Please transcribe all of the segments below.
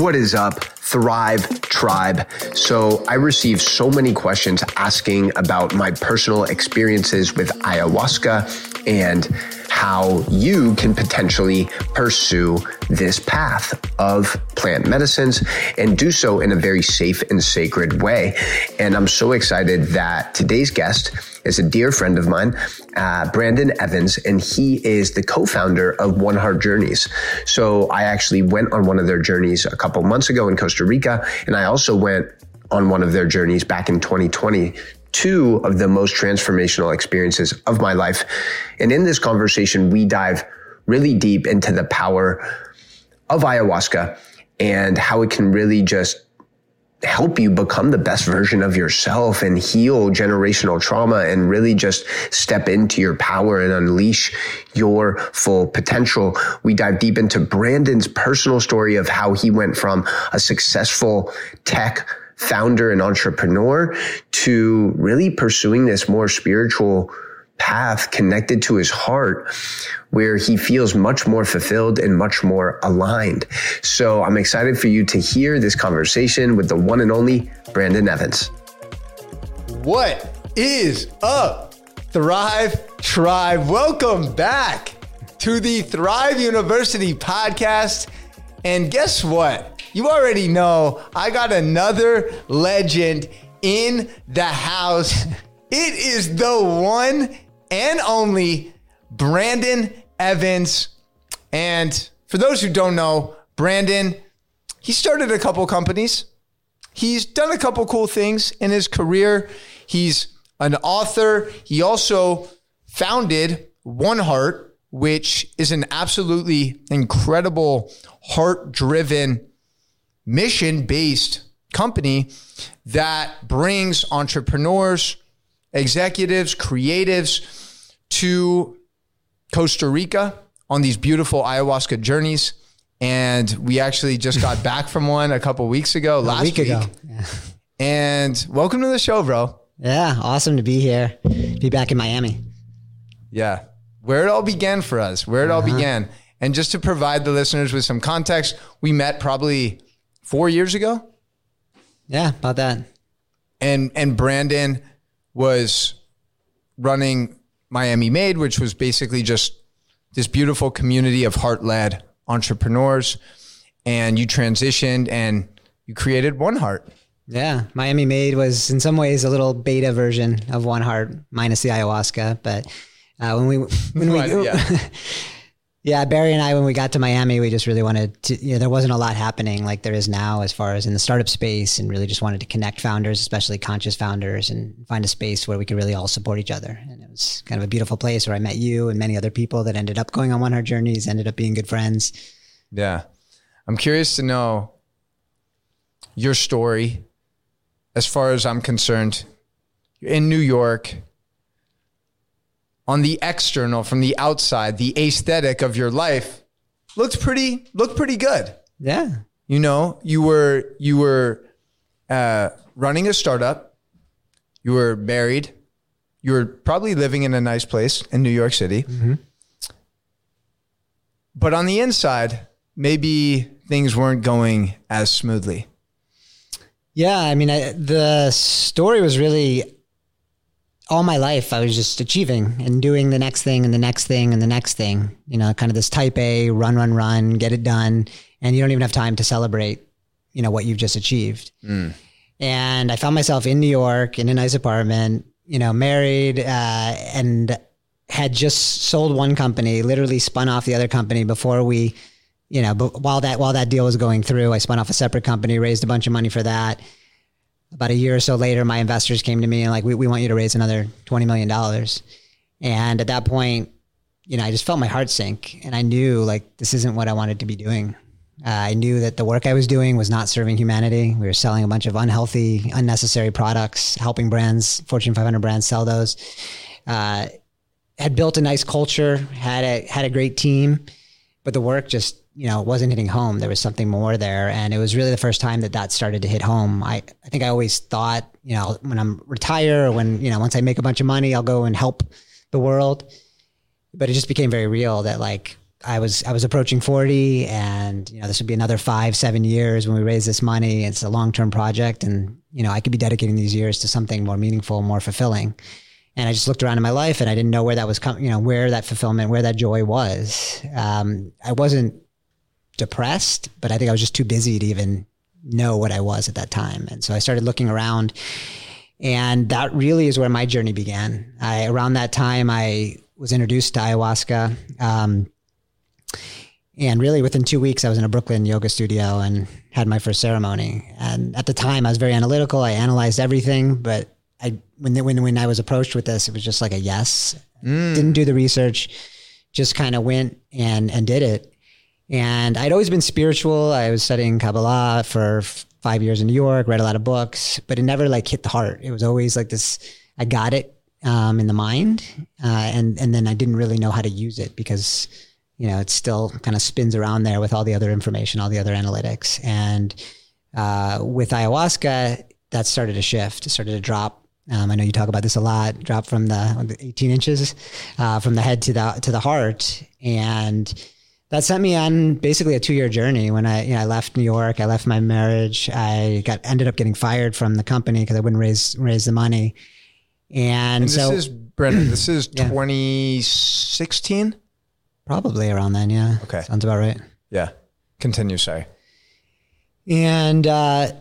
What is up, Thrive Tribe? So, I receive so many questions asking about my personal experiences with ayahuasca and how you can potentially pursue this path of plant medicines and do so in a very safe and sacred way. And I'm so excited that today's guest is a dear friend of mine, uh, Brandon Evans, and he is the co-founder of One Heart Journeys. So I actually went on one of their journeys a couple months ago in Costa Rica, and I also went on one of their journeys back in 2020 two of the most transformational experiences of my life. And in this conversation, we dive really deep into the power of ayahuasca and how it can really just help you become the best version of yourself and heal generational trauma and really just step into your power and unleash your full potential. We dive deep into Brandon's personal story of how he went from a successful tech founder and entrepreneur to really pursuing this more spiritual path connected to his heart where he feels much more fulfilled and much more aligned. So I'm excited for you to hear this conversation with the one and only Brandon Evans. What is up, Thrive Tribe? Welcome back to the Thrive University podcast. And guess what? You already know I got another legend in the house. It is the one and only Brandon Evans. And for those who don't know, Brandon, he started a couple companies. He's done a couple cool things in his career. He's an author. He also founded One Heart, which is an absolutely incredible heart driven mission based company that brings entrepreneurs, executives, creatives to Costa Rica on these beautiful ayahuasca journeys. And we actually just got back from one a couple weeks ago, last week, week. ago. Yeah. And welcome to the show, bro. Yeah, awesome to be here. Be back in Miami. Yeah. Where it all began for us, where it uh-huh. all began. And just to provide the listeners with some context, we met probably four years ago. Yeah, about that. And and Brandon was running Miami Made, which was basically just this beautiful community of heart led entrepreneurs. And you transitioned and you created One Heart. Yeah, Miami Made was in some ways a little beta version of One Heart minus the ayahuasca. But uh, when we when we yeah. Yeah, Barry and I, when we got to Miami, we just really wanted to, you know, there wasn't a lot happening like there is now as far as in the startup space and really just wanted to connect founders, especially conscious founders and find a space where we could really all support each other. And it was kind of a beautiful place where I met you and many other people that ended up going on one our journeys, ended up being good friends. Yeah. I'm curious to know your story as far as I'm concerned. You're in New York on the external, from the outside, the aesthetic of your life looked pretty looked pretty good. Yeah. You know, you were you were uh, running a startup. You were married. You were probably living in a nice place in New York City. Mm-hmm. But on the inside, maybe things weren't going as smoothly. Yeah, I mean, I, the story was really all my life I was just achieving and doing the next thing and the next thing and the next thing. You know, kind of this type A run, run, run, get it done, and you don't even have time to celebrate. You know what you've just achieved. Mm. And I found myself in New York in a nice apartment. You know, married uh, and had just sold one company. Literally spun off the other company before we. You know, but while that while that deal was going through, I spun off a separate company, raised a bunch of money for that about a year or so later, my investors came to me and like, we, we want you to raise another $20 million. And at that point, you know, I just felt my heart sink and I knew like, this isn't what I wanted to be doing. Uh, I knew that the work I was doing was not serving humanity. We were selling a bunch of unhealthy, unnecessary products, helping brands, Fortune 500 brands sell those. Uh, had built a nice culture, had a, had a great team, but the work just you know, it wasn't hitting home. There was something more there. And it was really the first time that that started to hit home. I, I think I always thought, you know, when I'm retire or when, you know, once I make a bunch of money, I'll go and help the world. But it just became very real that like I was I was approaching 40 and you know this would be another 5 7 years when we raise this money it's a long-term project and you know I could be dedicating these years to something more meaningful more fulfilling and I just looked around in my life and I didn't know where that was coming you know where that fulfillment where that joy was um, I wasn't depressed but I think I was just too busy to even know what I was at that time and so I started looking around and that really is where my journey began I around that time I was introduced to ayahuasca um, and really within two weeks, I was in a Brooklyn yoga studio and had my first ceremony. And at the time, I was very analytical. I analyzed everything, but I when when when I was approached with this, it was just like a yes. Mm. Didn't do the research, just kind of went and and did it. And I'd always been spiritual. I was studying Kabbalah for five years in New York, read a lot of books, but it never like hit the heart. It was always like this. I got it um, in the mind, uh, and and then I didn't really know how to use it because you know, it still kind of spins around there with all the other information, all the other analytics. And uh, with ayahuasca, that started to shift, it started to drop. Um, I know you talk about this a lot. Drop from the 18 inches uh, from the head to the to the heart, and that sent me on basically a two year journey. When I you know I left New York, I left my marriage. I got ended up getting fired from the company because I wouldn't raise raise the money. And, and this so, is Brandon. This is yeah. 2016. Probably around then, yeah. Okay. Sounds about right. Yeah. Continue, sorry. And uh,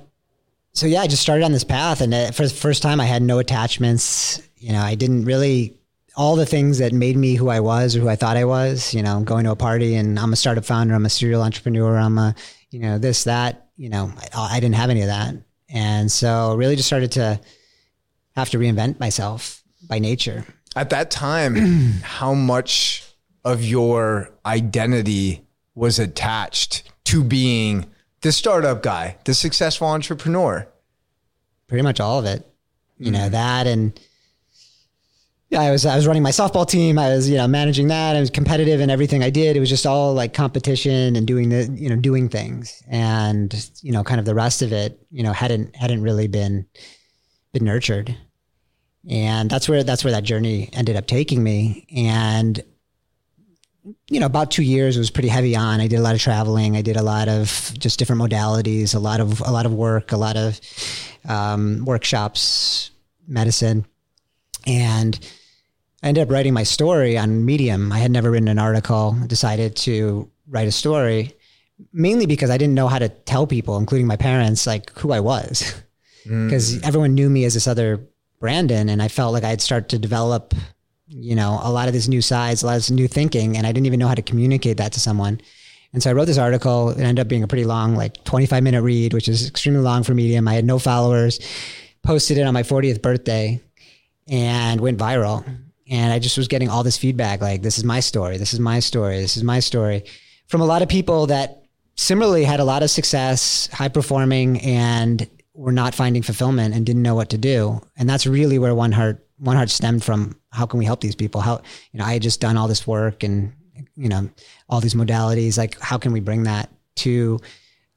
so, yeah, I just started on this path. And uh, for the first time, I had no attachments. You know, I didn't really, all the things that made me who I was or who I thought I was, you know, going to a party and I'm a startup founder, I'm a serial entrepreneur, I'm a, you know, this, that, you know, I, I didn't have any of that. And so, really just started to have to reinvent myself by nature. At that time, how much of your identity was attached to being the startup guy, the successful entrepreneur? Pretty much all of it. You know, mm-hmm. that and I was I was running my softball team. I was, you know, managing that. I was competitive in everything I did. It was just all like competition and doing the, you know, doing things. And, you know, kind of the rest of it, you know, hadn't hadn't really been been nurtured. And that's where that's where that journey ended up taking me. And you know, about two years was pretty heavy on. I did a lot of traveling. I did a lot of just different modalities, a lot of a lot of work, a lot of um, workshops, medicine, and I ended up writing my story on Medium. I had never written an article. Decided to write a story, mainly because I didn't know how to tell people, including my parents, like who I was, because mm. everyone knew me as this other Brandon, and I felt like I'd start to develop you know, a lot of these new sides, a lot of this new thinking, and I didn't even know how to communicate that to someone. And so I wrote this article. It ended up being a pretty long, like 25 minute read, which is extremely long for Medium. I had no followers, posted it on my 40th birthday and went viral. And I just was getting all this feedback like, this is my story. This is my story. This is my story from a lot of people that similarly had a lot of success, high performing, and were not finding fulfillment and didn't know what to do. And that's really where One Heart one heart stemmed from how can we help these people how you know i had just done all this work and you know all these modalities like how can we bring that to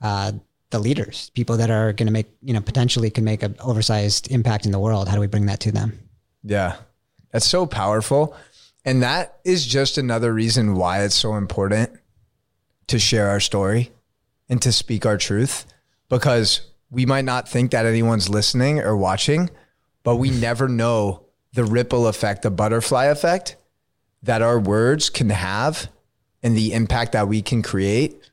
uh, the leaders people that are going to make you know potentially can make an oversized impact in the world how do we bring that to them yeah that's so powerful and that is just another reason why it's so important to share our story and to speak our truth because we might not think that anyone's listening or watching but we never know the ripple effect, the butterfly effect that our words can have and the impact that we can create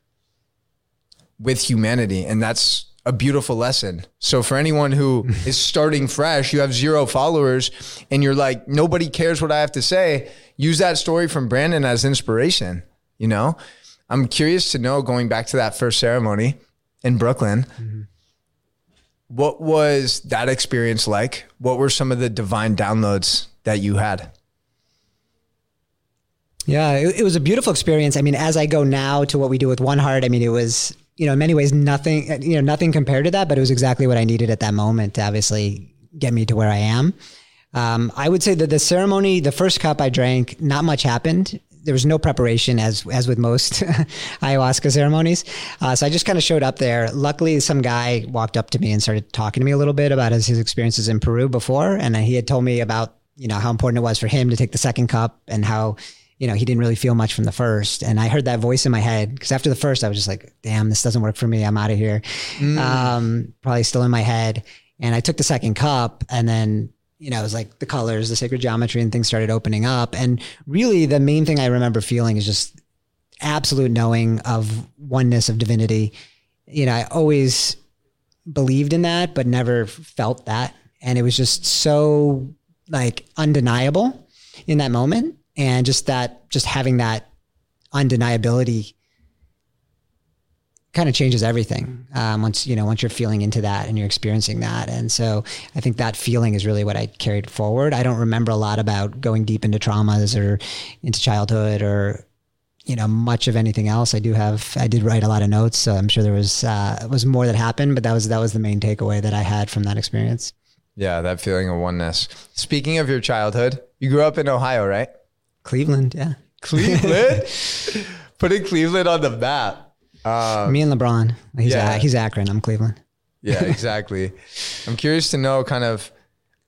with humanity. And that's a beautiful lesson. So for anyone who is starting fresh, you have zero followers and you're like, nobody cares what I have to say. Use that story from Brandon as inspiration. You know, I'm curious to know going back to that first ceremony in Brooklyn, mm-hmm. What was that experience like? What were some of the divine downloads that you had? Yeah, it, it, was a beautiful experience. I mean, as I go now to what we do with One Heart, I mean, it was, you know, in many ways, nothing, you know, nothing compared to that, but it was exactly what I needed at that moment to obviously get me to where I am. Um, I would say that the ceremony, the first cup I drank, not much happened there was no preparation as as with most ayahuasca ceremonies. Uh, so I just kind of showed up there. Luckily, some guy walked up to me and started talking to me a little bit about his, his experiences in Peru before, and he had told me about you know how important it was for him to take the second cup and how you know, he didn't really feel much from the first. And I heard that voice in my head because after the first, I was just like, damn, this doesn't work for me. I'm out of here. Um, probably still in my head. And I took the second cup and then, you know, it was like the colors, the sacred geometry and things started opening up. And really the main thing I remember feeling is just absolute knowing of oneness of divinity. You know, I always believed in that, but never felt that. And it was just so like undeniable in that moment. And just that, just having that undeniability kind of changes everything um, once you know once you're feeling into that and you're experiencing that and so i think that feeling is really what i carried forward i don't remember a lot about going deep into traumas or into childhood or you know much of anything else i do have i did write a lot of notes so i'm sure there was uh, was more that happened but that was that was the main takeaway that i had from that experience Yeah, that feeling of oneness. Speaking of your childhood, you grew up in Ohio, right? Cleveland yeah Cleveland? Putting Cleveland on the map. me and lebron he's yeah. uh, he's akron i'm cleveland Yeah, exactly. I'm curious to know kind of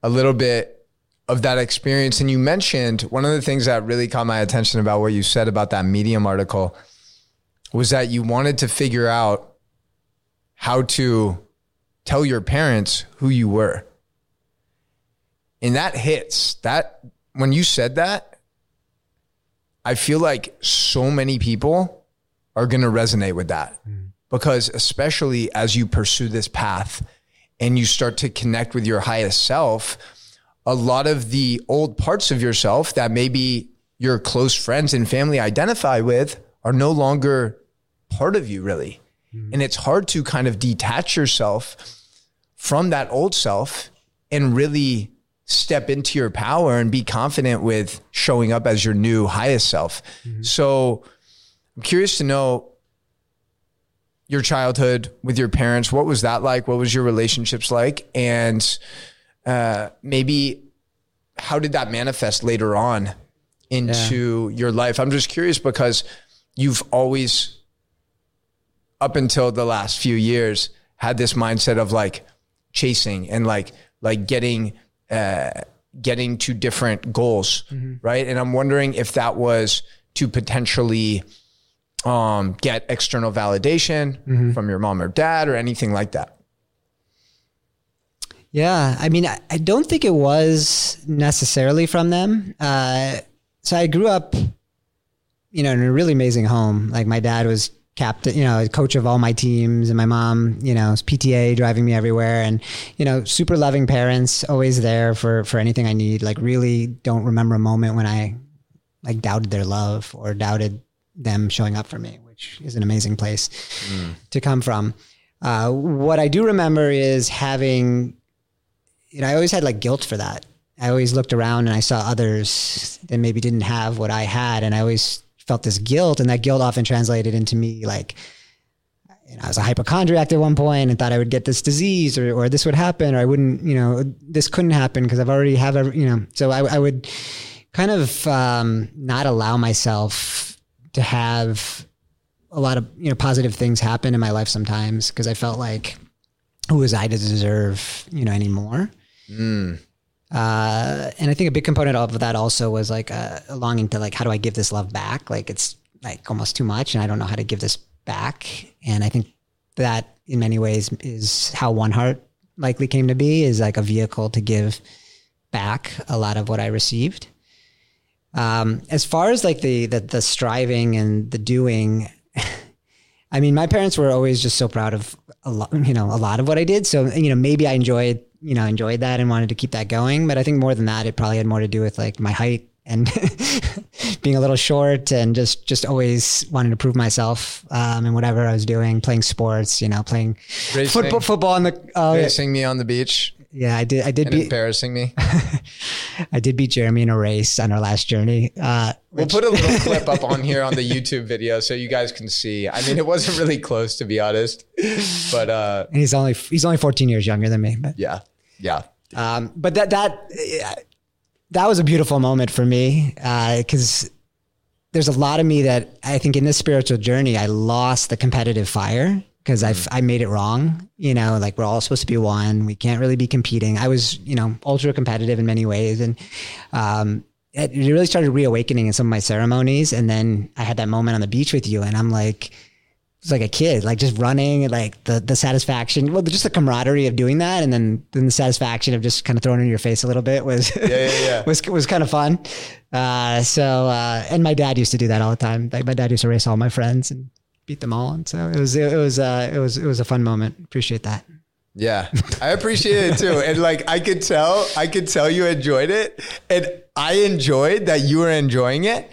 a little bit of that experience. And you mentioned one of the things that really caught my attention about what you said about that Medium article was that you wanted to figure out how to tell your parents who you were. And that hits that when you said that, I feel like so many people are going to resonate with that. Hmm. Because especially as you pursue this path and you start to connect with your highest self, a lot of the old parts of yourself that maybe your close friends and family identify with are no longer part of you really. Hmm. And it's hard to kind of detach yourself from that old self and really step into your power and be confident with showing up as your new highest self. So I'm curious to know your childhood with your parents. What was that like? What was your relationships like? And uh, maybe how did that manifest later on into your life? I'm just curious because you've always, up until the last few years, had this mindset of like chasing and like like getting uh, getting to different goals, right? And I'm wondering if that was to potentially um, get external validation from your mom or dad or anything like that. Yeah, I mean, I, I don't think it was necessarily from them. Uh, so I grew up, you know, in a really amazing home. Like my dad was captain, you know, coach of all my teams, and my mom, you know, PTA driving me everywhere, and you know, super loving parents, always there for for anything I need. Like, really, don't remember a moment when I like doubted their love or doubted them showing up for me, which is an amazing place to come from. Uh, what I do remember is having you know, I always had like guilt for that. I always looked around and I saw others that maybe didn't have what I had. And I always felt this guilt. And that guilt often translated into me like, you know, I was a hypochondriac at one point and thought I would get this disease or, or this would happen or I wouldn't, you know, this couldn't happen because I've already have, every, you know, so I, I would kind of um, not allow myself to have a lot of, you know, positive things happen in my life sometimes because I felt like, who was I to deserve, you know, anymore? Uh, and I think a big component of that also was like a, a longing to like, how do I give this love back? Like it's like almost too much, and I don't know how to give this back. And I think that in many ways is how One Heart likely came to be, is like a vehicle to give back a lot of what I received. Um, as far as like the, the the striving and the doing, I mean, my parents were always just so proud of a lot, you know, a lot of what I did. So, you know, maybe I enjoyed, you know, enjoyed that and wanted to keep that going. But I think more than that, it probably had more to do with like my height and being a little short and just, just always wanting to prove myself, um, in whatever I was doing, playing sports, you know, playing Racing. football, football on the, yeah. Racing me on the beach yeah, I did, I did and beat, embarrassing me. I did beat Jeremy in a race on our last journey. Uh, We'll put a little clip up on here on the YouTube video so you guys can see. I mean, it wasn't really close to be honest, but uh, and he's only, he's only 14 years younger than me, but yeah, yeah, Um, but that that that was a beautiful moment for me because there's a lot of me that I think in this spiritual journey I lost the competitive fire because I I made it wrong. You know, like we're all supposed to be one. We can't really be competing. I was you know ultra competitive in many ways, and um, it really started reawakening in some of my ceremonies. And then I had that moment on the beach with you, and I'm like, it's like a kid, like just running, like the the satisfaction, well, just the camaraderie of doing that, and then then the satisfaction of just kind of throwing it in your face a little bit was Yeah, yeah, yeah. was was kind of fun. Uh, so uh, and my dad used to do that all the time. Like my dad used to race all my friends and beat them all, and so it was it was uh, it was it was a fun moment. Appreciate that. Yeah, I appreciate it too. And like I could tell, I could tell you enjoyed it. And I enjoyed that you were enjoying it.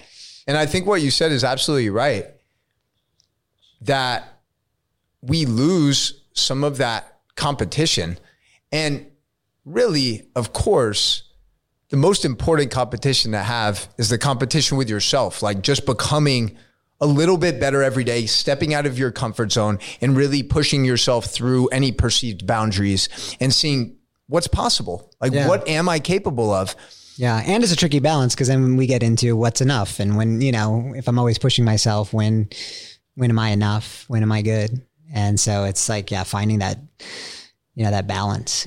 And I think what you said is absolutely right. That we lose some of that competition. And really, of course, the most important competition to have is the competition with yourself, like just becoming a little bit better every day, stepping out of your comfort zone and really pushing yourself through any perceived boundaries and seeing what's possible. Like, Yeah. what am I capable of? Yeah, and it's a tricky balance because then we get into what's enough, and when you know, if I'm always pushing myself, when when am I enough? When am I good? And so it's like, yeah, finding that, you know, that balance.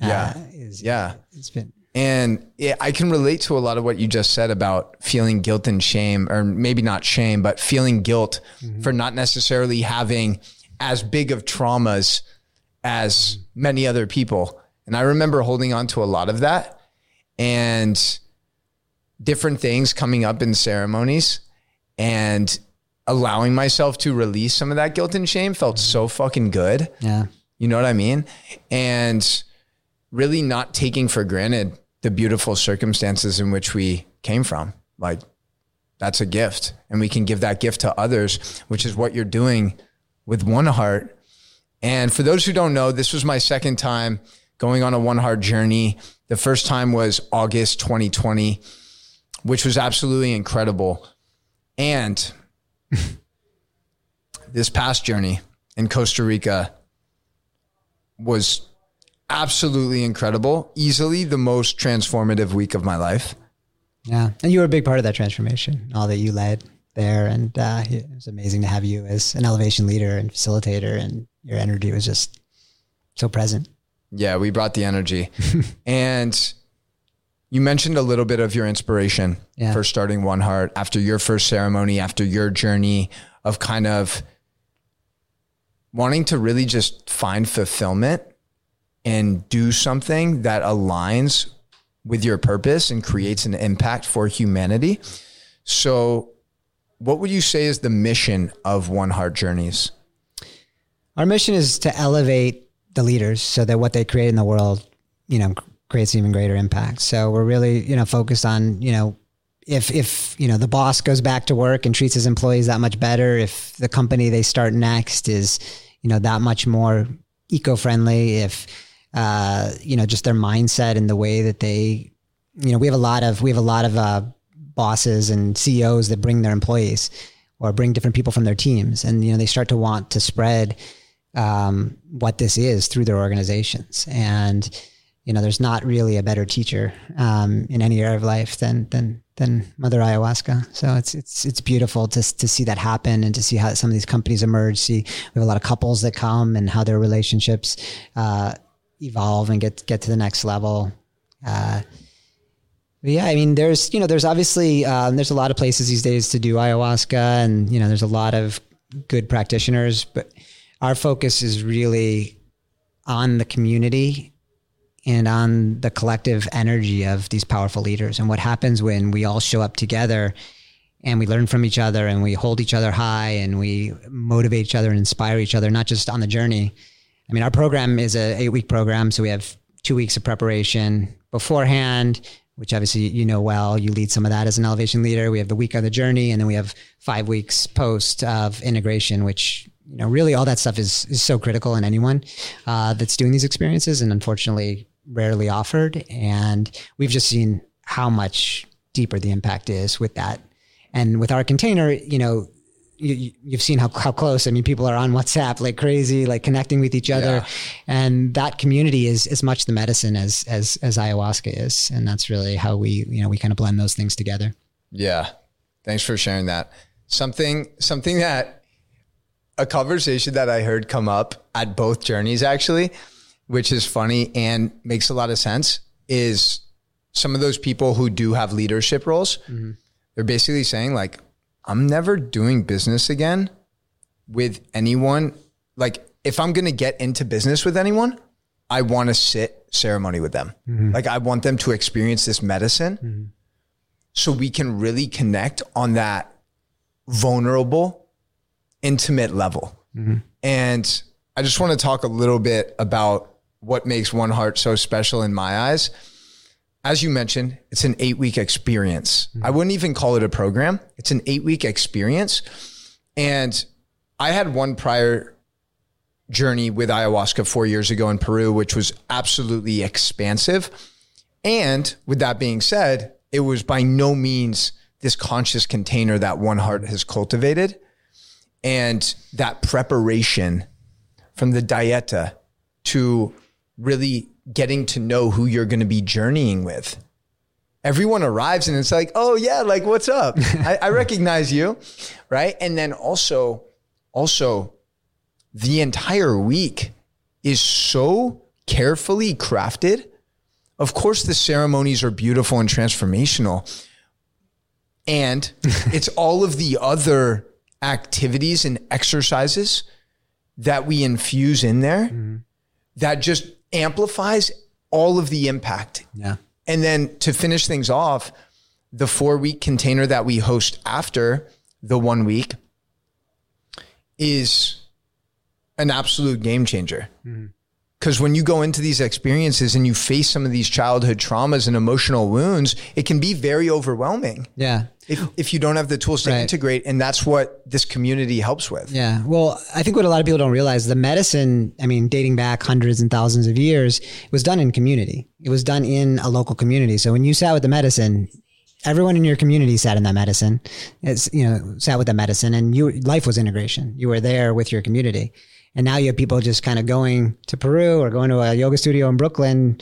uh, Yeah. is, Yeah. it's been And it, I can relate to a lot of what you just said about feeling guilt and shame, or maybe not shame, but feeling guilt for not necessarily having as big of traumas as many other people. And I remember holding on to a lot of that and different things coming up in ceremonies and allowing myself to release some of that guilt and shame felt so fucking good. yeah, You know what I mean? And really not taking for granted the beautiful circumstances in which we came from. Like that's a gift. And we can give that gift to others, which is what you're doing with One Heart. And for those who don't know, this was my second time going on a One Heart journey. The first time was August 2020, which was absolutely incredible. And this past journey in Costa Rica was absolutely incredible. Easily the most transformative week of my life. yeah, and you were a big part of that transformation, all that you led there, and uh, it was amazing to have you as an elevation leader and facilitator, and your energy was just so present. Yeah, we brought the energy. and you mentioned a little bit of your inspiration Yeah. for starting One Heart after your first ceremony, after your journey of kind of wanting to really just find fulfillment and do something that aligns with your purpose and creates an impact for humanity. So, what would you say is the mission of One Heart Journeys? Our mission is to elevate the leaders so that what they create in the world, you know, creates even greater impact. So we're really, you know, focused on, you know, if if you know the boss goes back to work and treats his employees that much better, if the company they start next is, you know, that much more eco-friendly, if uh, you know, just their mindset and the way that they, you know, we have a lot of we have a lot of uh, bosses and CEOs that bring their employees or bring different people from their teams, and you know, they start to want to spread um, what this is through their organizations. And you know, there's not really a better teacher um, in any area of life than than than Mother Ayahuasca. So it's it's it's beautiful to to see that happen and to see how some of these companies emerge. See, we have a lot of couples that come and how their relationships uh, evolve and get get to the next level. Uh, yeah, I mean, there's you know, there's obviously um, there's a lot of places these days to do ayahuasca, and you know, there's a lot of good practitioners, but our focus is really on the community and on the collective energy of these powerful leaders. And what happens when we all show up together and we learn from each other and we hold each other high and we motivate each other and inspire each other not just on the journey. I mean our program is a eight week program so we have two weeks of preparation beforehand which obviously you know well. You lead some of that as an elevation leader. We have the week of the journey and then we have five weeks post of integration which you know really all that stuff is is so critical in anyone uh, that's doing these experiences. And unfortunately rarely offered and we've just seen how much deeper the impact is with that and with our container you know you, you've seen how, how close i mean people are on whatsapp like crazy like connecting with each other Yeah. and that community is as much the medicine as as as ayahuasca is and that's really how we you know we kind of blend those things together Yeah. Thanks for sharing that. Something something that a conversation that I heard come up at both journeys actually, which is funny and makes a lot of sense, is some of those people who do have leadership roles, mm-hmm. they're basically saying like, I'm never doing business again with anyone. Like, if I'm going to get into business with anyone, I want to sit ceremony with them. Mm-hmm. Like, I want them to experience this medicine mm-hmm. so we can really connect on that vulnerable, intimate level. And I just want to talk a little bit about what makes One Heart so special in my eyes. As you mentioned, it's an eight week experience. I wouldn't even call it a program, it's an eight week experience. And I had one prior journey with ayahuasca four years ago in Peru, which was absolutely expansive. And with that being said, it was by no means this conscious container that One Heart has cultivated. And that preparation from the dieta to really getting to know who you're going to be journeying with. Everyone arrives and it's like, oh yeah, like what's up? I, I recognize you, right? And then also, also, the entire week is so carefully crafted. Of course, the ceremonies are beautiful and transformational. And it's all of the other activities and exercises that we infuse in there mm-hmm. that just amplifies all of the impact. Yeah. And then to finish things off, the four week container that we host after the one week is an absolute game changer. Mm-hmm. Because when you go into these experiences and you face some of these childhood traumas and emotional wounds, it can be very overwhelming Yeah. if, if you don't have the tools to Right. integrate. And that's what this community helps with. Yeah. Well, I think what a lot of people don't realize the medicine, I mean, dating back hundreds and thousands of years, was done in community. It was done in a local community. So when you sat with the medicine, everyone in your community sat in that medicine. It's, you know, sat with the medicine and you, life was integration. You were there with your community. And now you have people just kind of going to Peru or going to a yoga studio in Brooklyn,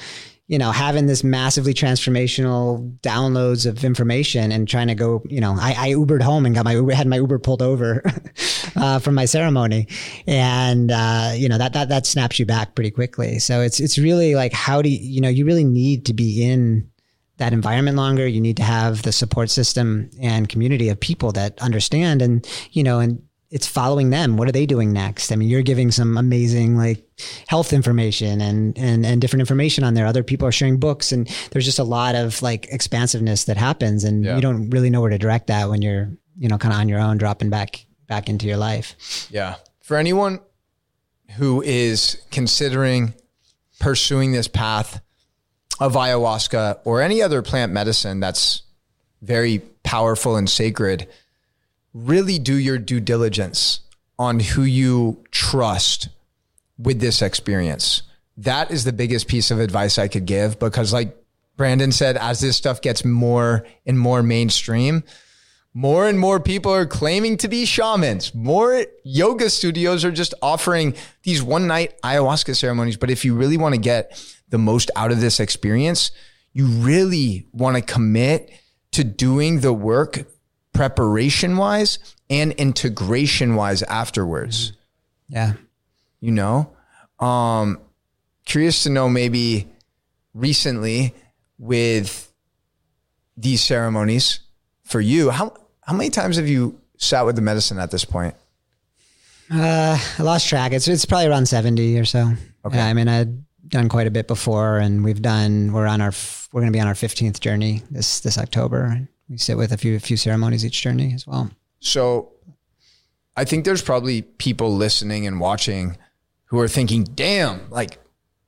you know, having this massively transformational downloads of information and trying to go, you know, I, I Ubered home and got my Uber, had my Uber pulled over uh, from my ceremony. And, uh, you know, that, that, that snaps you back pretty quickly. So it's, it's really like, how do you, you know, you really need to be in that environment longer. You need to have the support system and community of people that understand and, you know, and it's following them. What are they doing next? I mean, you're giving some amazing like health information and, and, and different information on there. Other people are sharing books and there's just a lot of like expansiveness that happens and Yeah. you don't really know where to direct that when you're, you know, kind of on your own, dropping back, back into your life. Yeah. For anyone who is considering pursuing this path of ayahuasca or any other plant medicine that's very powerful and sacred, really do your due diligence on who you trust with this experience. That is the biggest piece of advice I could give because, like Brandon said, as this stuff gets more and more mainstream, more and more people are claiming to be shamans. More yoga studios are just offering these one night ayahuasca ceremonies. But if you really want to get the most out of this experience, you really want to commit to doing the work preparation wise and integration wise afterwards Yeah. you know um curious to know maybe recently with these ceremonies for you how how many times have you sat with the medicine at this point Uh, I lost track. It's it's probably around seventy or so. Okay. Yeah, I mean, I'd done quite a bit before, and we've done. We're on our. We're going to be on our fifteenth journey this this October. We sit with a few few ceremonies each journey as well. so i think there's probably people listening and watching who are thinking damn like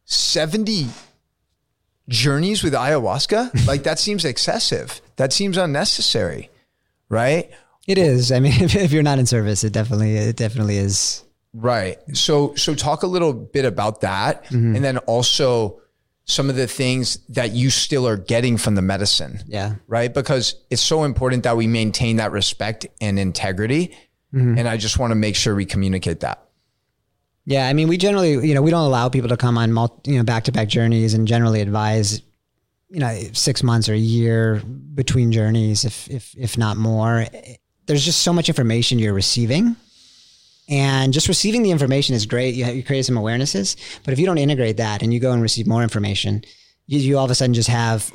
70 journeys with ayahuasca like that seems excessive that seems unnecessary right It is. I mean, if, if you're not in service, it definitely it definitely is. Right. So so talk a little bit about that mm-hmm. and then also some of the things that you still are getting from the medicine. Yeah. Right? Because it's so important that we maintain that respect and integrity. Mm-hmm. And I just want to make sure we communicate that. Yeah, I mean, we generally, you know, we don't allow people to come on, multi, you know, back to back journeys, and generally advise, you know, six months or a year between journeys, if if if not more. There's just so much information you're receiving, and just receiving the information is great. You, you create some awarenesses, but if you don't integrate that and you go and receive more information, you, you all of a sudden just have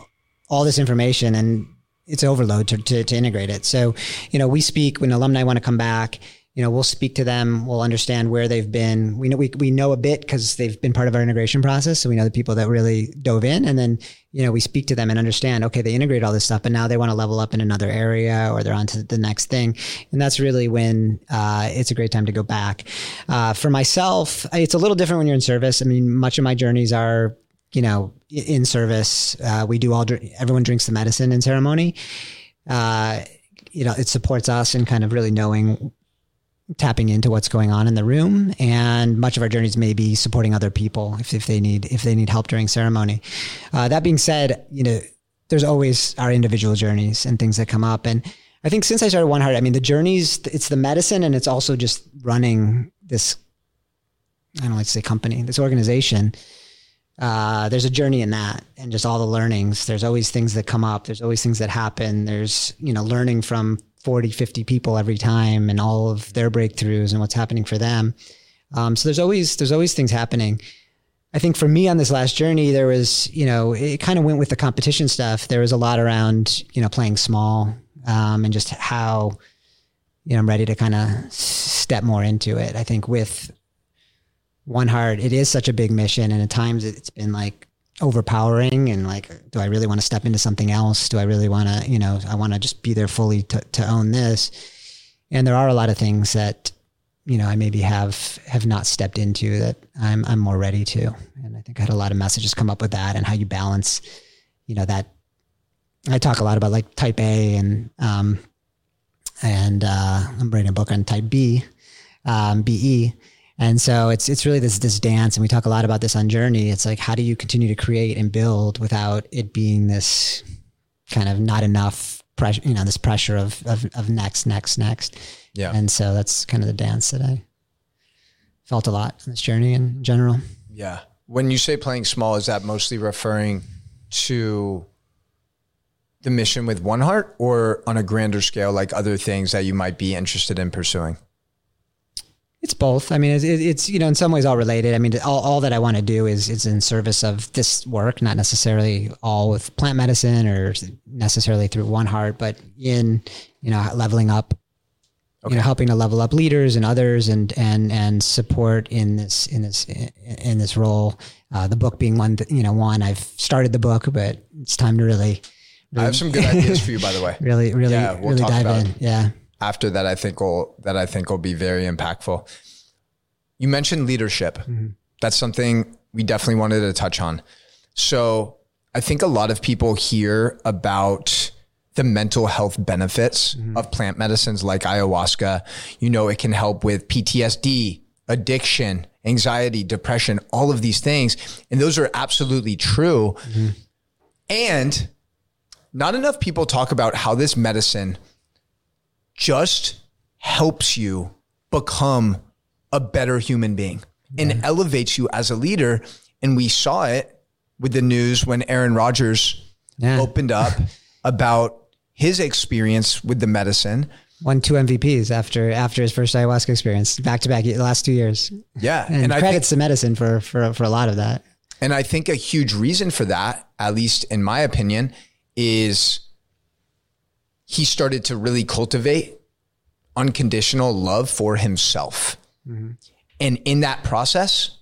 all this information and it's overload to, to, to integrate it. So, you know, we speak when alumni want to come back, you know, we'll speak to them. We'll understand where they've been. We know, we, we know a bit because they've been part of our integration process. So we know the people that really dove in and then, you know, we speak to them and understand, okay, they integrate all this stuff, but now they want to level up in another area or they're on to the next thing. And that's really when, uh, it's a great time to go back. Uh, for myself, it's a little different when you're in service. I mean, much of my journeys are, you know, in service. Uh, we do all, everyone drinks the medicine in ceremony. Uh, you know, it supports us in kind of really knowing tapping into what's going on in the room and much of our journeys may be supporting other people if, if they need if they need help during ceremony. Uh, that being said you know there's always our individual journeys and things that come up. And i think since i started one heart i mean the journeys it's the medicine and it's also just running this i don't like to say company this organization. Uh, there's a journey in that and just all the learnings. There's always things that come up. There's always things that happen. There's you know learning from 40, 50 people every time and all of their breakthroughs and what's happening for them. Um, so there's always, there's always things happening. I think for me on this last journey, there was, you know, it kind of went with the competition stuff. There was a lot around, you know, playing small um, and just how, you know, I'm ready to kind of step more into it. I think with One Heart, it is such a big mission. And at times it's been like, overpowering and like do i really want to step into something else? Do i really want to you know i want to just be there fully to, to own this? And there are a lot of things that you know i maybe have have not stepped into that i'm i'm more ready to. And i think i had a lot of messages come up with that and how you balance you know that i talk a lot about like type a and um and uh i'm writing a book on type b um be and so it's it's really this this dance, and we talk a lot about this on Journey. It's like how do you continue to create and build without it being this kind of not enough pressure, you know, this pressure of of, of next, next, next. Yeah. And so that's kind of the dance that I felt a lot on this journey in general. Yeah. When you say playing small, is that mostly referring to the mission with One Heart or on a grander scale, like other things that you might be interested in pursuing? It's both. I mean, it's, it's, you know, in some ways all related. I mean, all, all that I want to do is is in service of this work, not necessarily all with plant medicine or necessarily through One Heart, but in you know leveling up, okay. you know, helping to level up leaders and others, and and and support in this in this in this role. Uh, the book being one, you know, one. I've started the book, but it's time to really. really I have some good ideas for you, by the way. Really, really, yeah, we'll really dive in. It. Yeah after that I think will that I think will be very impactful. You mentioned leadership. Mm-hmm. That's something we definitely wanted to touch on. So I think a lot of people hear about the mental health benefits mm-hmm. of plant medicines like ayahuasca. You know, it can help with PTSD, addiction, anxiety, depression, all of these things. And those are absolutely true. Mm-hmm. And not enough people talk about how this medicine just helps you become a better human being and yeah. elevates you as a leader. And we saw it with the news when Aaron Rodgers yeah. opened up about his experience with the medicine. Won two MVPs after after his first ayahuasca experience, back to back the last two years. Yeah, and, and credits think, the medicine for for for a lot of that. And I think a huge reason for that, at least in my opinion, is he started to really cultivate unconditional love for himself. Mm-hmm. And in that process,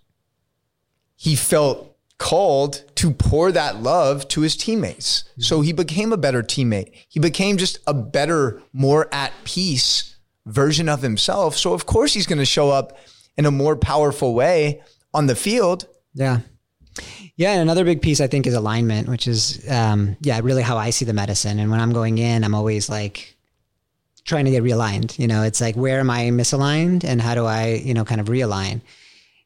he felt called to pour that love to his teammates. Mm-hmm. So he became a better teammate. He became just a better, more at peace version of himself. So of course he's going to show up in a more powerful way on the field. Yeah. Yeah, and another big piece I think is alignment, which is um, yeah, really how I see the medicine. And when I'm going in, I'm always like trying to get realigned. You know, it's like where am I misaligned, and how do I you know kind of realign.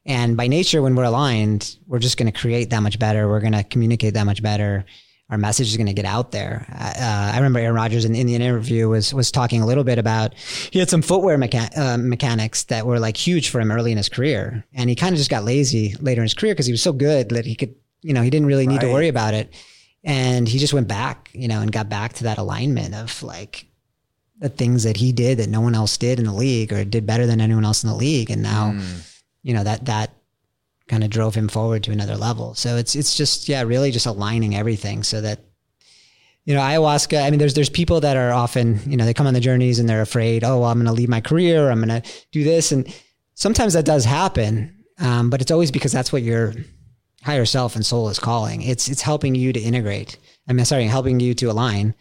And by nature, when we're aligned, we're just going to create that much better. We're going to communicate that much better. Our message is going to get out there. Uh, I remember Aaron Rodgers in, in the interview was was talking a little bit about he had some footwear mecha- uh, mechanics that were like huge for him early in his career, and he kind of just got lazy later in his career because he was so good that he could you know, he didn't really need right. to worry about it. And he just went back, you know, and got back to that alignment of like the things that he did that no one else did in the league or did better than anyone else in the league. And now, mm. you know, that, that kind of drove him forward to another level. So it's, it's just, yeah, really just aligning everything so that you know, ayahuasca, I mean, there's, there's people that are often, you know, they come on the journeys and they're afraid, oh, well, I'm going to leave my career. I'm going to do this. And sometimes that does happen. Um, but it's always because that's what your higher self and soul is calling. It's, it's helping you to integrate. I mean, sorry, helping you to align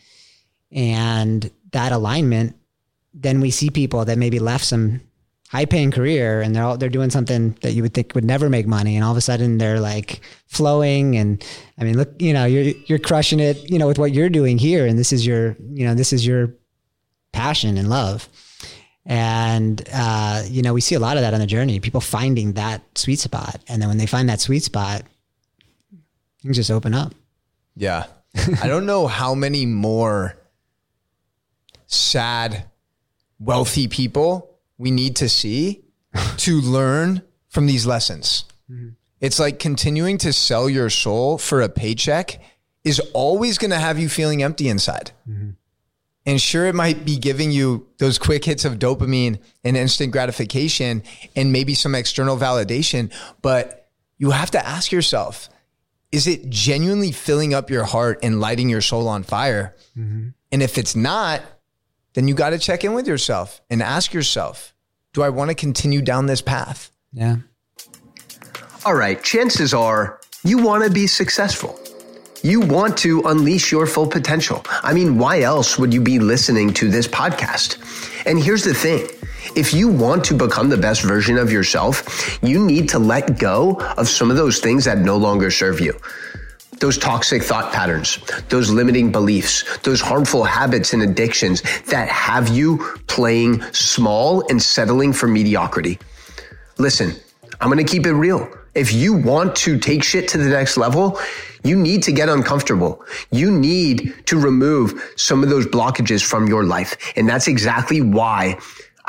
and that alignment. Then we see people that maybe left some high paying career and they're all, they're doing something that you would think would never make money and all of a sudden they're like flowing and I mean look you know you're you're crushing it you know with what you're doing here and this is your you know this is your passion and love. And uh, you know we see a lot of that on the journey people finding that sweet spot. And then when they find that sweet spot things just open up. Yeah. I don't know how many more sad, wealthy people we need to see to learn from these lessons. Mm-hmm. It's like continuing to sell your soul for a paycheck is always going to have you feeling empty inside. Mm-hmm. And sure, it might be giving you those quick hits of dopamine and instant gratification and maybe some external validation, but you have to ask yourself, is it genuinely filling up your heart and lighting your soul on fire? Mm-hmm. And if it's not, then you got to check in with yourself and ask yourself, do I want to continue down this path? yeah All right, chances are you want to be successful. You want to unleash your full potential. I mean, why else would you be listening to this podcast? And here's the thing. If you want to become the best version of yourself, you need to let go of some of those things that no longer serve you. Those toxic thought patterns, those limiting beliefs, those harmful habits and addictions that have you playing small and settling for mediocrity. Listen, I'm going to keep it real. If you want to take shit to the next level, you need to get uncomfortable. You need to remove some of those blockages from your life. And that's exactly why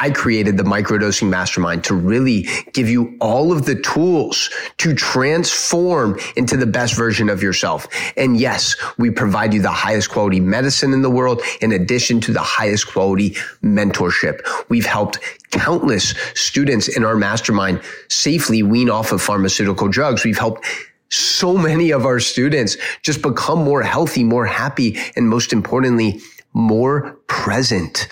I created the microdosing mastermind to really give you all of the tools to transform into the best version of yourself. And yes, we provide you the highest quality medicine in the world in addition to the highest quality mentorship. We've helped countless students in our mastermind safely wean off of pharmaceutical drugs. We've helped so many of our students just become more healthy, more happy, and most importantly, more present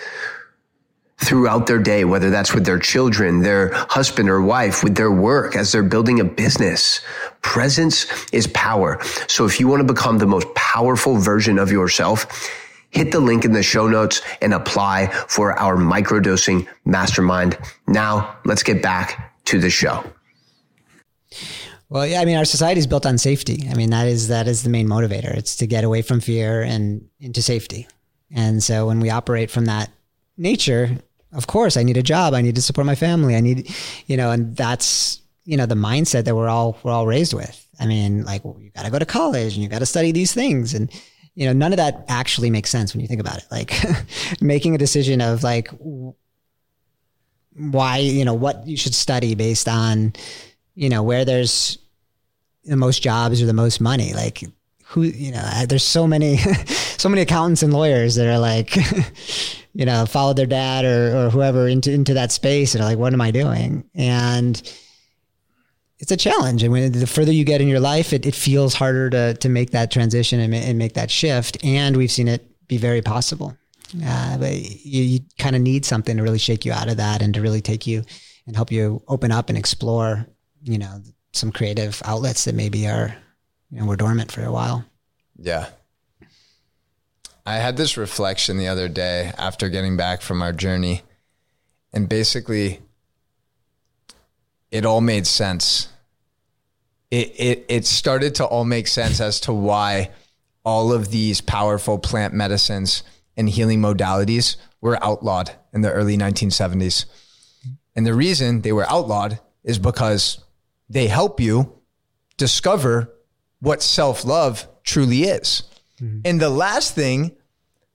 throughout their day, whether that's with their children, their husband or wife, with their work, as they're building a business. Presence is power. So if you want to become the most powerful version of yourself, hit the link in the show notes and apply for our microdosing mastermind. Now let's get back to the show. Well, yeah, I mean, our society is built on safety. I mean, that is that is the main motivator. It's to get away from fear and into safety. And so when we operate from that nature, of course, I need a job. I need to support my family. I need, you know, and that's you know the mindset that we're all we're all raised with. I mean, like well, you got to go to college and you got to study these things, and you know, none of that actually makes sense when you think about it. Like making a decision of like why you know what you should study based on you know where there's the most jobs or the most money like who you know there's so many so many accountants and lawyers that are like you know followed their dad or, or whoever into into that space and like what am i doing? And it's a challenge. And when the further you get in your life it, it feels harder to to make that transition and, and make that shift. And we've seen it be very possible. Uh, but you, you kind of need something to really shake you out of that and to really take you and help you open up and explore you know some creative outlets that maybe are you know were dormant for a while. Yeah. I had this reflection the other day after getting back from our journey, and basically, it all made sense. It, it, it started to all make sense as to why all of these powerful plant medicines and healing modalities were outlawed in the early 1970s. And the reason they were outlawed is because they help you discover what self love truly is. Mm-hmm. And the last thing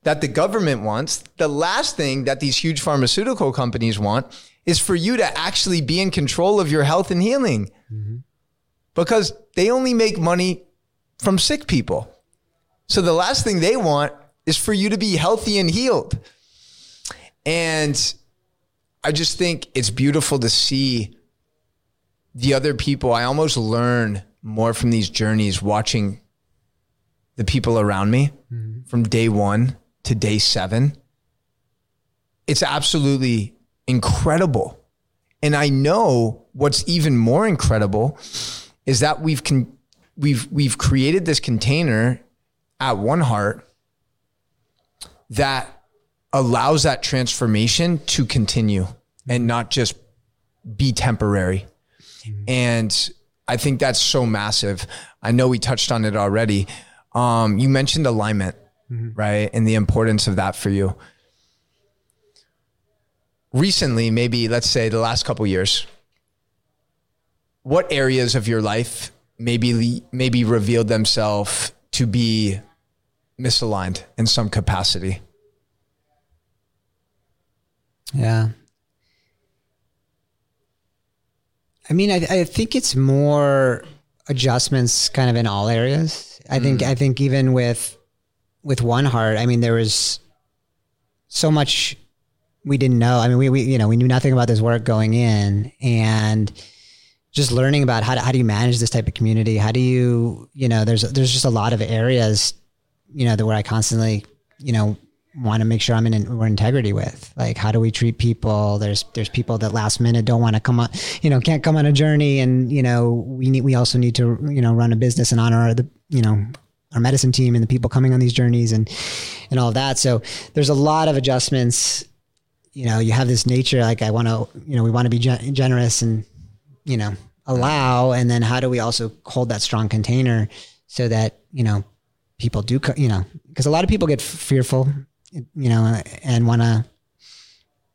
that the government wants, the last thing that these huge pharmaceutical companies want is for you to actually be in control of your health and healing mm-hmm. because they only make money from sick people. So the last thing they want is for you to be healthy and healed. And I just think it's beautiful to see the other people. I almost learn more from these journeys watching the people around me mm-hmm. from day one to day seven, it's absolutely incredible. And I know what's even more incredible is that we've con- we've we've created this container at One Heart that allows that transformation to continue mm-hmm. and not just be temporary. Mm-hmm. And I think that's so massive. I know we touched on it already. Um, you mentioned alignment, right? And the importance of that for you. Recently, maybe let's say the last couple years, what areas of your life maybe maybe revealed themselves to be misaligned in some capacity? Yeah. I mean, I, I think it's more adjustments kind of in all areas. I think, mm. I think even with, with one heart, I mean, there was so much we didn't know. I mean, we, we, you know, we knew nothing about this work going in and just learning about how, to, how do you manage this type of community? How do you, you know, there's, there's just a lot of areas, you know, that where I constantly, you know, want to make sure I'm in we're integrity with. Like, how do we treat people? There's there's people that last minute don't want to come on, you know, can't come on a journey, and you know, we need we also need to you know run a business and honor the you know our medicine team and the people coming on these journeys and and all of that. So there's a lot of adjustments. You know, you have this nature like I want to, you know, we want to be gen- generous and you know allow, and then how do we also hold that strong container so that you know people do, co- you know, because a lot of people get fearful you know, and want to,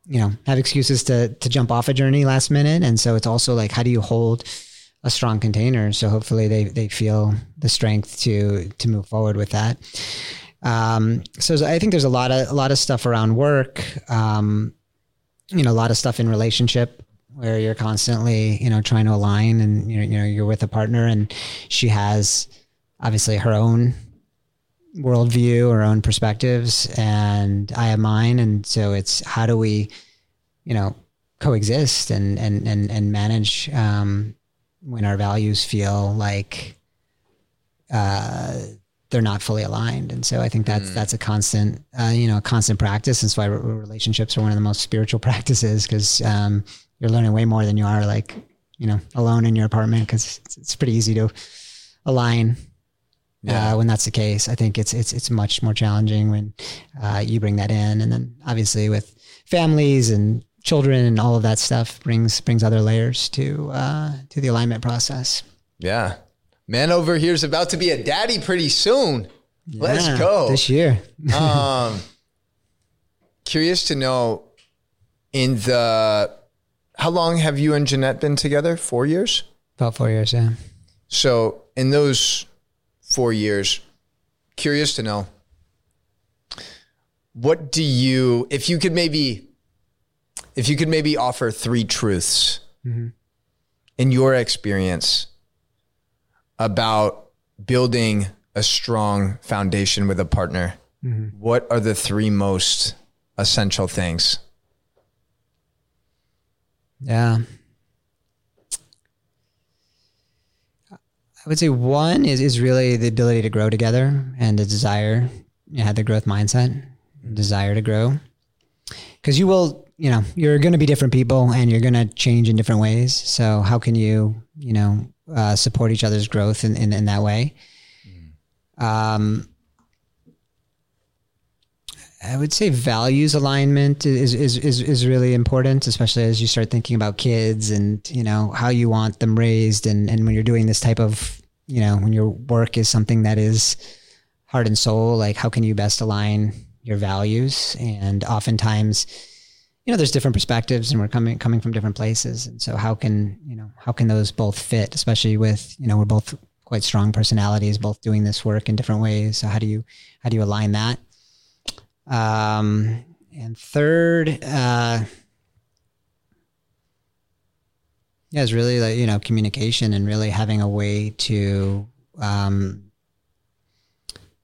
you know, have excuses to to jump off a journey last minute. And so it's also like, how do you hold a strong container? So hopefully they they feel the strength to to move forward with that. Um, so I think there's a lot of a lot of stuff around work. Um, you know, a lot of stuff in relationship where you're constantly, you know, trying to align and you know, you know, you're with a partner and she has obviously her own worldview or own perspectives and I have mine. And so it's how do we, you know, coexist and, and, and, and manage, um, when our values feel like, uh, they're not fully aligned. And so I think that's, mm. that's a constant, uh, you know, a constant practice. That's why relationships are one of the most spiritual practices. Cause, um, you're learning way more than you are like, you know, alone in your apartment. Cause it's, it's pretty easy to align yeah. Uh, when that's the case. I think it's it's it's much more challenging when uh, you bring that in, and then obviously with families and children and all of that stuff brings brings other layers to uh, to the alignment process. Yeah, man over here is about to be a daddy pretty soon. Yeah, Let's go this year. um, curious to know in the how long have you and Jeanette been together? Four years. About four years, yeah. So in those four years. Curious to know what do you, if you could maybe, if you could maybe offer three truths mm-hmm. in your experience about building a strong foundation with a partner, mm-hmm. what are the three most essential things? Yeah. I would say one is is really the ability to grow together and the desire, you have the growth mindset, desire to grow. Because you will, you know, you're going to be different people and you're going to change in different ways. So how can you, you know, uh, support each other's growth in, in, in that way? Um, I would say values alignment is, is, is, is really important, especially as you start thinking about kids and, you know, how you want them raised. And, and when you're doing this type of, you know, when your work is something that is heart and soul, like how can you best align your values? And oftentimes, you know, there's different perspectives and we're coming, coming from different places. And so how can, you know, how can those both fit, especially with, you know, we're both quite strong personalities, both doing this work in different ways. So how do you, how do you align that? Um, and third, uh, yeah, it's really like, you know, communication and really having a way to, um,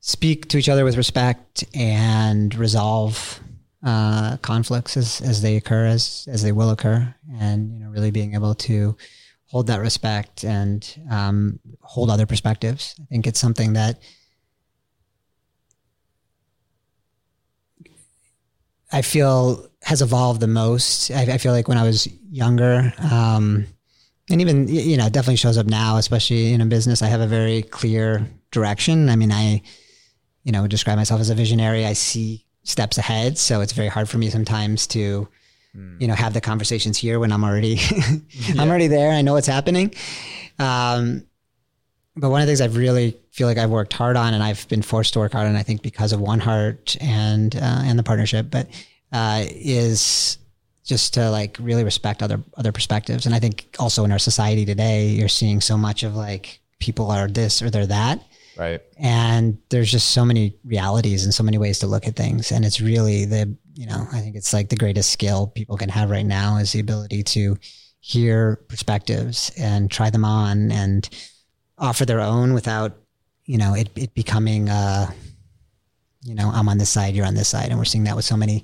speak to each other with respect and resolve, uh, conflicts as, as they occur, as, as they will occur. And, you know, really being able to hold that respect and, um, hold other perspectives. I think it's something that, I feel has evolved the most. I, I feel like when I was younger, um, and even you know, it definitely shows up now, especially in a business. I have a very clear direction. I mean, I you know would describe myself as a visionary. I see steps ahead, so it's very hard for me sometimes to you know have the conversations here when I'm already I'm already there. I know what's happening. Um, but one of the things I've really feel like I've worked hard on, and I've been forced to work hard on, I think because of One Heart and uh, and the partnership, but uh, is just to like really respect other other perspectives. And I think also in our society today, you're seeing so much of like people are this or they're that, Right. and there's just so many realities and so many ways to look at things. And it's really the you know I think it's like the greatest skill people can have right now is the ability to hear perspectives and try them on and offer their own without you know it, it becoming uh you know i'm on this side you're on this side and we're seeing that with so many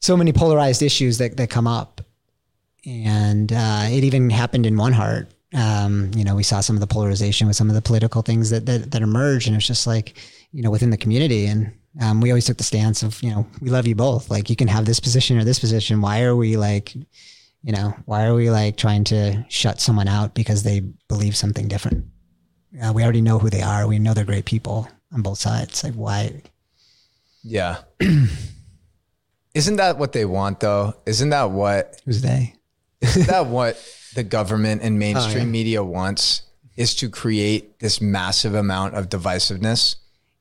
so many polarized issues that, that come up and uh, it even happened in one heart um, you know we saw some of the polarization with some of the political things that, that that emerged and it's just like you know within the community. And um, we always took the stance of you know we love you both. Like you can have this position or this position. Why are we like you know why are we like trying to shut someone out because they believe something different? Uh, we already know who they are. We know they're great people on both sides. Like why? Yeah. Isn't that what they want though? Isn't that what who's they? Isn't that what the government and mainstream Oh, yeah. media wants is to create this massive amount of divisiveness?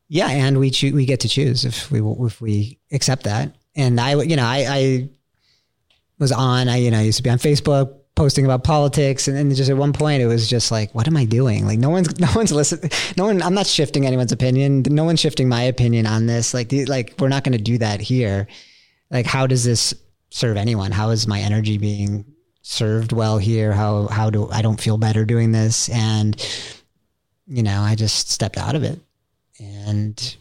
Yeah, and we we get to choose if we if we accept that. And I, you know, I, I was on. I you know I used to be on Facebook posting about politics, and then just at one point it was just like, what am I doing? Like no one's no one's listening. No one. I'm not shifting anyone's opinion. No one's shifting my opinion on this. Like the, like we're not going to do that here. Like how does this serve anyone? How is my energy being served well here? How how do I don't feel better doing this? And you know, I just stepped out of it and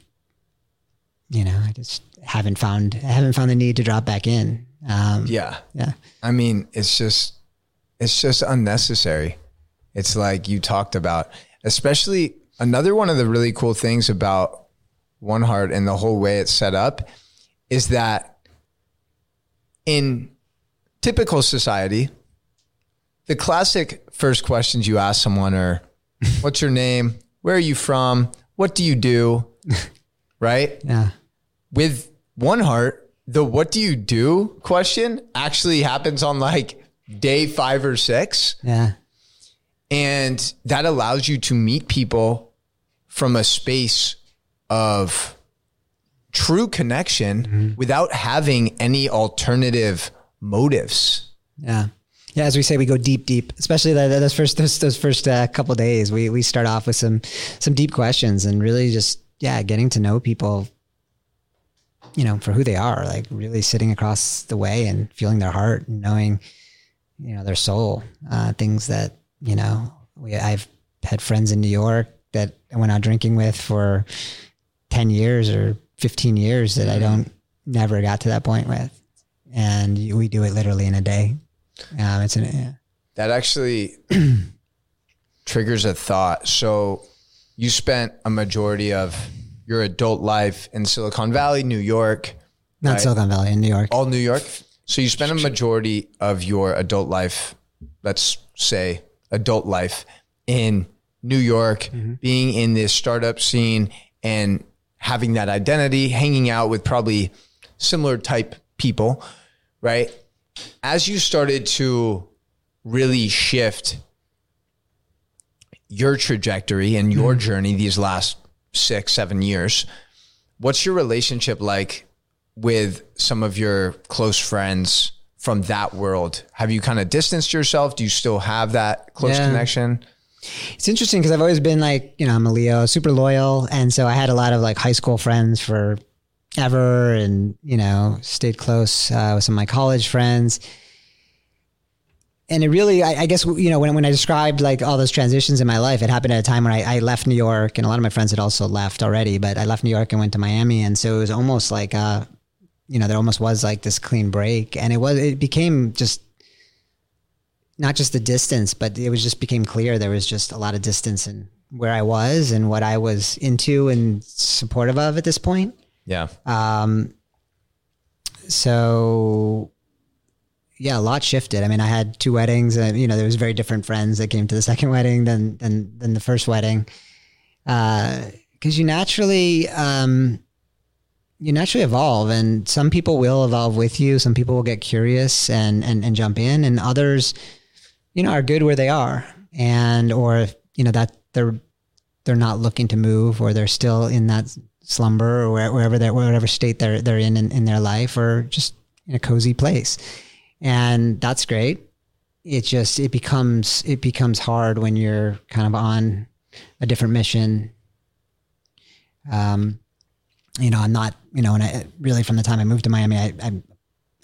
you know i just haven't found i haven't found the need to drop back in um Yeah. yeah I mean, it's just it's just unnecessary. It's like you talked about, especially another one of the really cool things about One Heart and the whole way it's set up is that in typical society, the classic first questions you ask someone are what's your name? Where are you from? What do you do? right? yeah with one heart, the what do you do question actually happens on like day five or six. yeah And that allows you to meet people from a space of true connection mm-hmm. without having any alternative motives. yeah. Yeah as we say we go deep deep especially those first those, those first uh, couple days. We we start off with some some deep questions and really just yeah getting to know people you know for who they are like really sitting across the way and feeling their heart and knowing you know their soul. Uh, things that you know we I've had friends in New York that I went out drinking with for 10 years or 15 years that I don't never got to that point with and we do it literally in a day um, it's an yeah. That actually triggers a thought. So you spent a majority of your adult life in Silicon Valley, New York, not Silicon Valley in New York all New York. So you spent a majority of your adult life, let's say adult life in New York, being in this startup scene and having that identity, hanging out with probably similar type people, right? As you started to really shift your trajectory and your mm-hmm. journey these last six, seven years, what's your relationship like with some of your close friends from that world? Have you kind of distanced yourself? Do you still have that close Yeah. connection? It's interesting because I've always been like, you know, I'm a Leo, super loyal. And so I had a lot of like high school friends for ever and, you know, stayed close uh, with some of my college friends. And it really, I, I guess, you know, when, when I described like all those transitions in my life, it happened at a time when I, I left New York and a lot of my friends had also left already, but I left New York and went to Miami. And so it was almost like, uh, you know, there almost was like this clean break. And it was, it became just not just the distance, but it was just became clear there was just a lot of distance in where I was and what I was into and supportive of at this point. Yeah. Um, so yeah, a lot shifted. I mean, I had two weddings, and you know, there was very different friends that came to the second wedding than than than the first wedding, Uh, because uh, you naturally um, you naturally evolve, and some people will evolve with you. Some people will get curious and and and jump in, and others, you know, are good where they are, and or you know that they're they're not looking to move, or they're still in that slumber, or wherever they're whatever state they're they're in, in in their life, or just in a cozy place and that's great. It just it becomes it becomes hard when you're kind of on a different mission. Um, you know, I'm not, you know, and I really from the time I moved to Miami, I, I,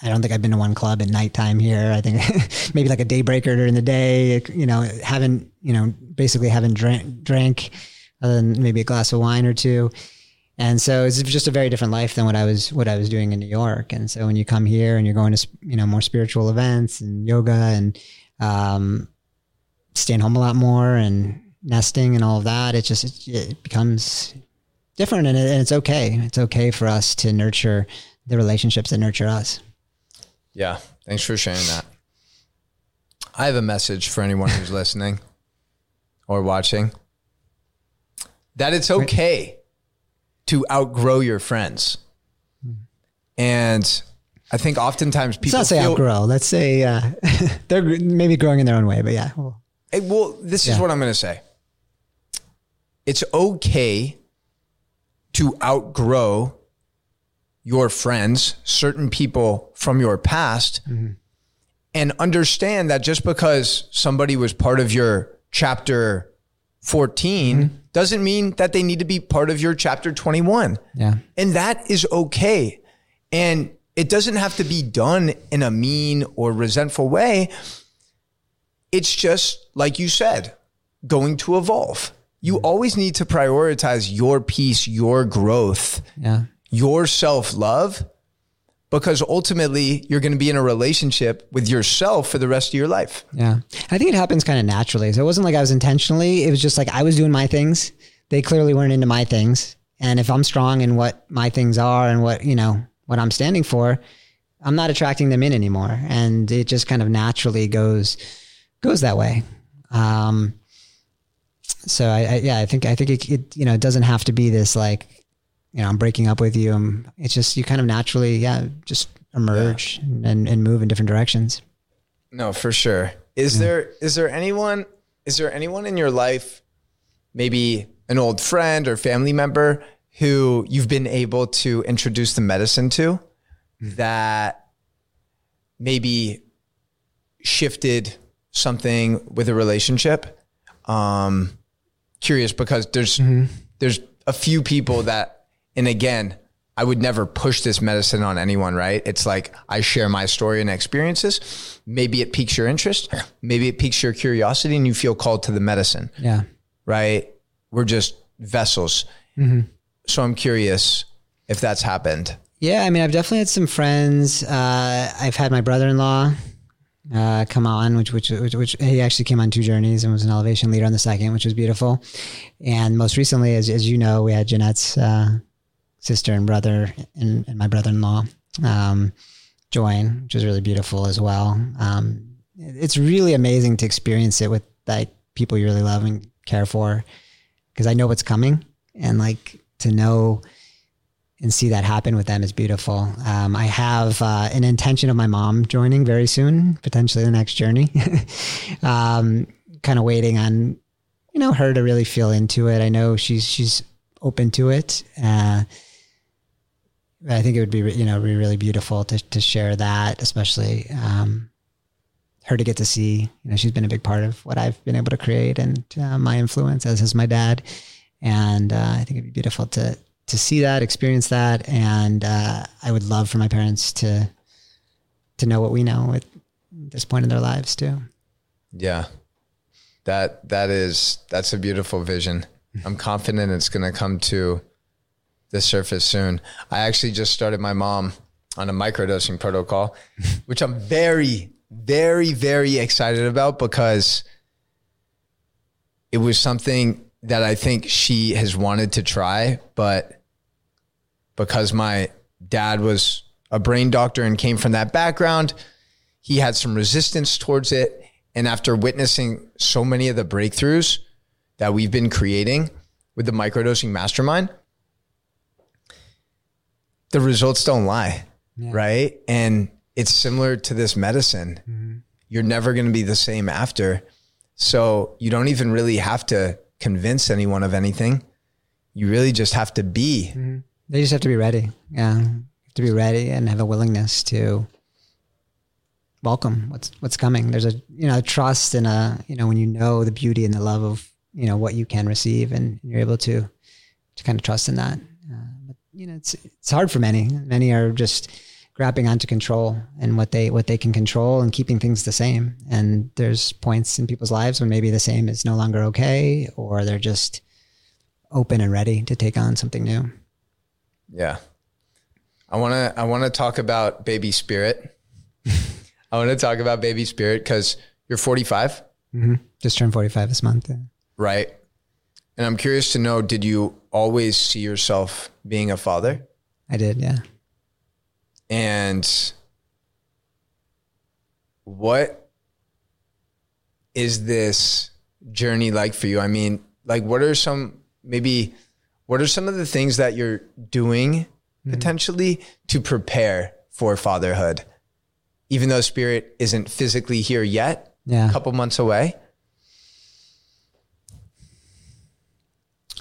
I don't think I've been to one club at nighttime here. I think maybe like a daybreaker during the day. You know, haven't, you know, basically haven't drank, drank other than maybe a glass of wine or two. And so it's just a very different life than what I was what I was doing in New York. And so when you come here and you're going to you know more spiritual events and yoga and um, staying home a lot more and nesting and all of that, it just it, it becomes different and, it, and it's okay. It's okay for us to nurture the relationships that nurture us. Yeah, thanks for sharing that. I have a message for anyone who's listening or watching that it's okay to outgrow your friends. And I think oftentimes people Let's not say feel, outgrow. Let's say uh, they're maybe growing in their own way, but yeah. Well, well this yeah. is what I'm going to say. It's okay to outgrow your friends, certain people from your past, mm-hmm. and understand that just because somebody was part of your chapter 14 mm-hmm doesn't mean that they need to be part of your chapter 21. Yeah. And that is okay. And it doesn't have to be done in a mean or resentful way. It's just like you said, going to evolve. You mm-hmm. always need to prioritize your peace, your growth, yeah. your self love because ultimately you're going to be in a relationship with yourself for the rest of your life. Yeah. I think it happens kind of naturally. So it wasn't like I was intentionally, it was just like I was doing my things. They clearly weren't into my things. And if I'm strong in what my things are and what, you know, what I'm standing for, I'm not attracting them in anymore. And it just kind of naturally goes goes that way. Um so I, I yeah, I think I think it, it you know, it doesn't have to be this like you know, I'm breaking up with you. I'm, it's just, you kind of naturally, yeah, just emerge yeah. and, and move in different directions. No, for sure. Is yeah. there, is there anyone, is there anyone in your life, maybe an old friend or family member who you've been able to introduce the medicine to mm-hmm. that maybe shifted something with a relationship? Um, curious because there's, mm-hmm. there's a few people that and again, I would never push this medicine on anyone, right? It's like I share my story and experiences. Maybe it piques your interest. Maybe it piques your curiosity and you feel called to the medicine. Yeah. Right. We're just vessels. Mm-hmm. So I'm curious if that's happened. Yeah. I mean, I've definitely had some friends. Uh, I've had my brother in law uh, come on, which, which, which, which, he actually came on two journeys and was an elevation leader on the second, which was beautiful. And most recently, as, as you know, we had Jeanette's, uh, sister and brother and, and my brother-in-law um, join, which was really beautiful as well. Um, it's really amazing to experience it with like people you really love and care for, because I know what's coming, and like to know and see that happen with them is beautiful. Um, I have uh, an intention of my mom joining very soon, potentially the next journey. um, kind of waiting on, you know, her to really feel into it. I know she's she's open to it. Uh, I think it would be you know be really beautiful to to share that, especially um, her to get to see. You know, she's been a big part of what I've been able to create and uh, my influence, as has my dad. And uh, I think it'd be beautiful to to see that, experience that, and uh, I would love for my parents to to know what we know at this point in their lives too. Yeah, that that is that's a beautiful vision. I'm confident it's going to come to the surface soon. I actually just started my mom on a microdosing protocol, which I'm very, very, very excited about because it was something that I think she has wanted to try, but because my dad was a brain doctor and came from that background. He had some resistance towards it. And after witnessing so many of the breakthroughs that we've been creating with the microdosing mastermind, the results don't lie, yeah. right? And it's similar to this medicine. Mm-hmm. You're never going to be the same after. So you don't even really have to convince anyone of anything. You really just have to be. Mm-hmm. They just have to be ready. Yeah. To be ready and have a willingness to welcome what's what's coming. There's a you know a trust and a you know when you know the beauty and the love of you know what you can receive and you're able to to kind of trust in that. You know it's it's hard for many. Many are just grabbing onto control and what they what they can control and keeping things the same. And there's points in people's lives when maybe the same is no longer okay, or they're just open and ready to take on something new. Yeah. I want to I want to talk about baby spirit. I want to talk about baby spirit cuz you're 45. Mm-hmm. Just turned 45 this month. Right. And I'm curious to know did you always see yourself being a father? I did, yeah. And what is this journey like for you? I mean, like, what are some, maybe, what are some of the things that you're doing mm-hmm. potentially to prepare for fatherhood? Even though spirit isn't physically here yet, yeah. a couple months away.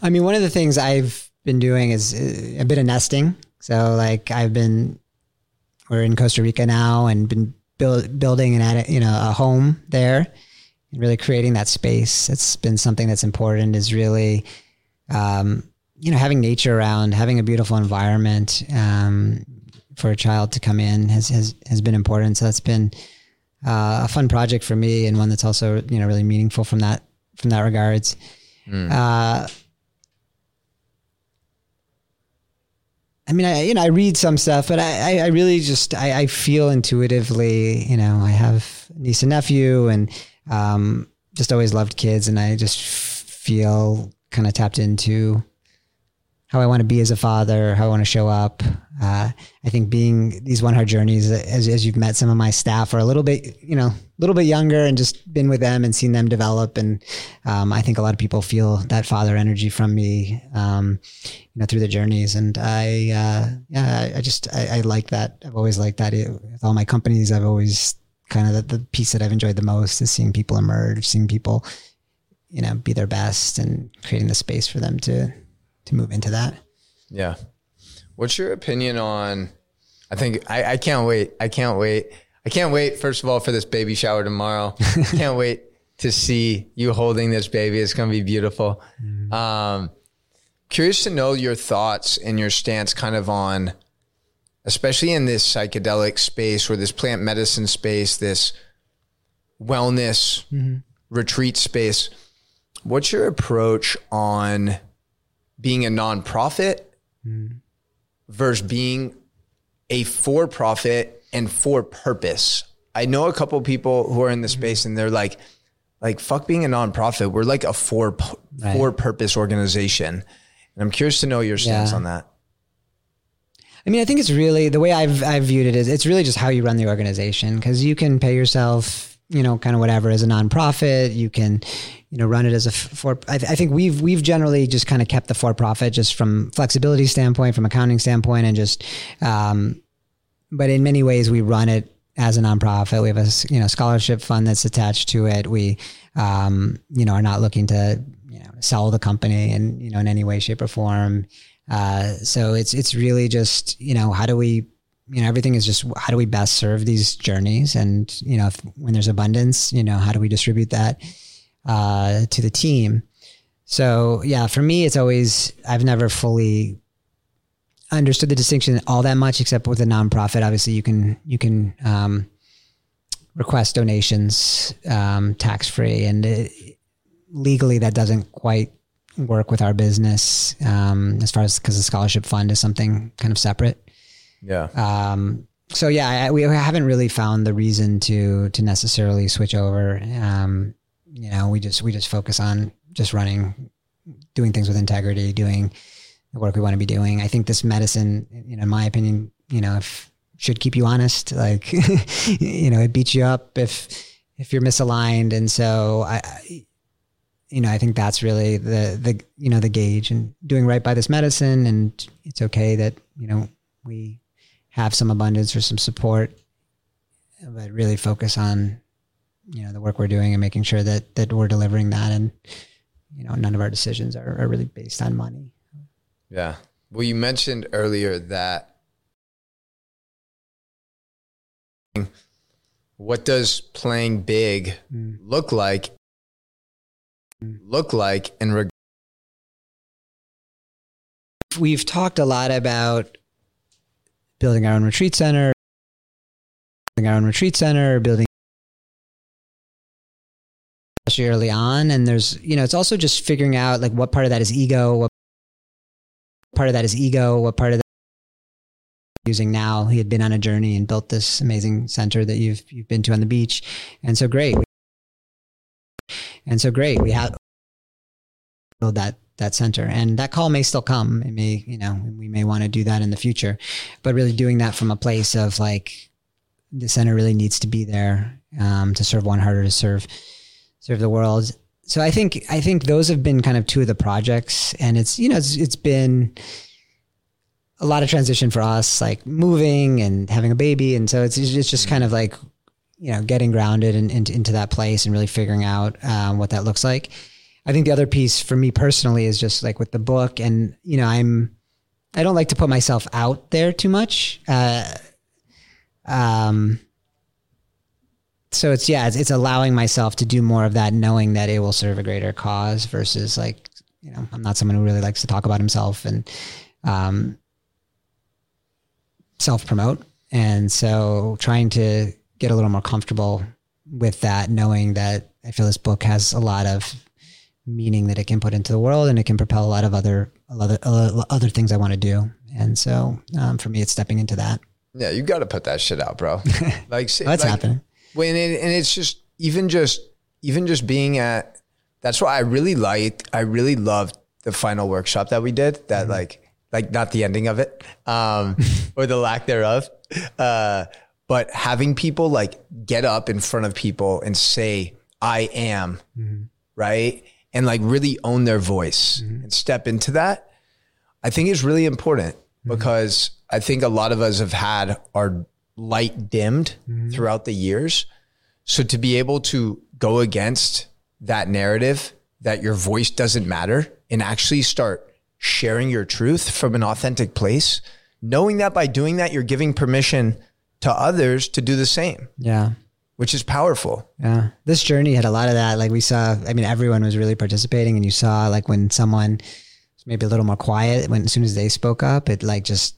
I mean, one of the things I've been doing is uh, a bit of nesting. So, like, I've been we're in Costa Rica now and been build, building and at you know a home there and really creating that space. It's been something that's important. Is really um, you know having nature around, having a beautiful environment um, for a child to come in has has has been important. So that's been uh, a fun project for me and one that's also you know really meaningful from that from that regards. Mm. Uh, I mean, I you know I read some stuff, but I I really just I, I feel intuitively. You know, I have niece and nephew, and um, just always loved kids, and I just feel kind of tapped into how I want to be as a father, how I want to show up. Uh, I think being these one heart journeys, as, as you've met some of my staff, are a little bit, you know, a little bit younger and just been with them and seen them develop. And um, I think a lot of people feel that father energy from me, um, you know, through the journeys. And I, uh, yeah, I, just I, I, like that. I've always liked that. It, with all my companies, I've always kind of the, the piece that I've enjoyed the most is seeing people emerge, seeing people, you know, be their best and creating the space for them to to move into that. Yeah. What's your opinion on? I think I, I can't wait. I can't wait. I can't wait. First of all, for this baby shower tomorrow. I can't wait to see you holding this baby. It's going to be beautiful. Mm. Um, curious to know your thoughts and your stance, kind of on, especially in this psychedelic space or this plant medicine space, this wellness mm-hmm. retreat space. What's your approach on being a nonprofit mm. Versus being a for profit and for purpose. I know a couple people who are in the mm-hmm. space and they're like, like fuck being a nonprofit. We're like a for right. for purpose organization. And I'm curious to know your stance yeah. on that. I mean, I think it's really the way I've I've viewed it is it's really just how you run the organization because you can pay yourself, you know, kind of whatever as a nonprofit. You can, you know, run it as a for. I, th- I think we've we've generally just kind of kept the for profit just from flexibility standpoint, from accounting standpoint, and just. Um, but in many ways, we run it as a nonprofit. We have a you know scholarship fund that's attached to it. We, um, you know, are not looking to you know sell the company and you know in any way, shape, or form. Uh, so it's it's really just you know how do we you know everything is just how do we best serve these journeys and you know if, when there's abundance you know how do we distribute that uh, to the team. So yeah, for me, it's always I've never fully understood the distinction all that much, except with a nonprofit. Obviously, you can you can um, request donations um, tax free, and it, legally that doesn't quite work with our business um, as far as because the scholarship fund is something kind of separate. Yeah. Um, so yeah, we haven't really found the reason to to necessarily switch over. Um, you know, we just we just focus on just running, doing things with integrity, doing the work we want to be doing. I think this medicine, you know, in my opinion, you know, if should keep you honest. Like, you know, it beats you up if if you're misaligned. And so I, you know, I think that's really the the you know the gauge and doing right by this medicine. And it's okay that you know we have some abundance or some support, but really focus on you know the work we're doing and making sure that that we're delivering that and you know none of our decisions are, are really based on money yeah well you mentioned earlier that what does playing big mm. look like mm. look like in regard we've talked a lot about building our own retreat center building our own retreat center building especially early on and there's you know it's also just figuring out like what part of that is ego what part of that is ego what part of that using now. He had been on a journey and built this amazing center that you've you've been to on the beach, and so great. And so great, we have that that center, and that call may still come. It may, you know, we may want to do that in the future, but really doing that from a place of like the center really needs to be there um, to serve one harder to serve serve the world. So I think I think those have been kind of two of the projects, and it's you know it's, it's been a lot of transition for us, like moving and having a baby. And so it's, it's just kind of like, you know, getting grounded and in, in, into that place and really figuring out um, what that looks like. I think the other piece for me personally is just like with the book and, you know, I'm, I don't like to put myself out there too much. Uh, um, so it's, yeah, it's, it's allowing myself to do more of that, knowing that it will serve a greater cause versus like, you know, I'm not someone who really likes to talk about himself and, um, self promote. And so trying to get a little more comfortable with that, knowing that I feel this book has a lot of meaning that it can put into the world and it can propel a lot of other, other, other things I want to do. And so um, for me, it's stepping into that. Yeah, you got to put that shit out, bro. Like, that's like, happening. When it, and it's just even just even just being at. That's why I really liked. I really loved the final workshop that we did. That mm-hmm. like like not the ending of it um, or the lack thereof. Uh, but having people like get up in front of people and say, I am, mm-hmm. right? And like really own their voice mm-hmm. and step into that, I think is really important mm-hmm. because I think a lot of us have had our light dimmed mm-hmm. throughout the years. So to be able to go against that narrative that your voice doesn't matter and actually start sharing your truth from an authentic place, knowing that by doing that, you're giving permission to others to do the same. Yeah. Which is powerful. Yeah. This journey had a lot of that. Like we saw, I mean, everyone was really participating and you saw like when someone was maybe a little more quiet, when as soon as they spoke up, it like just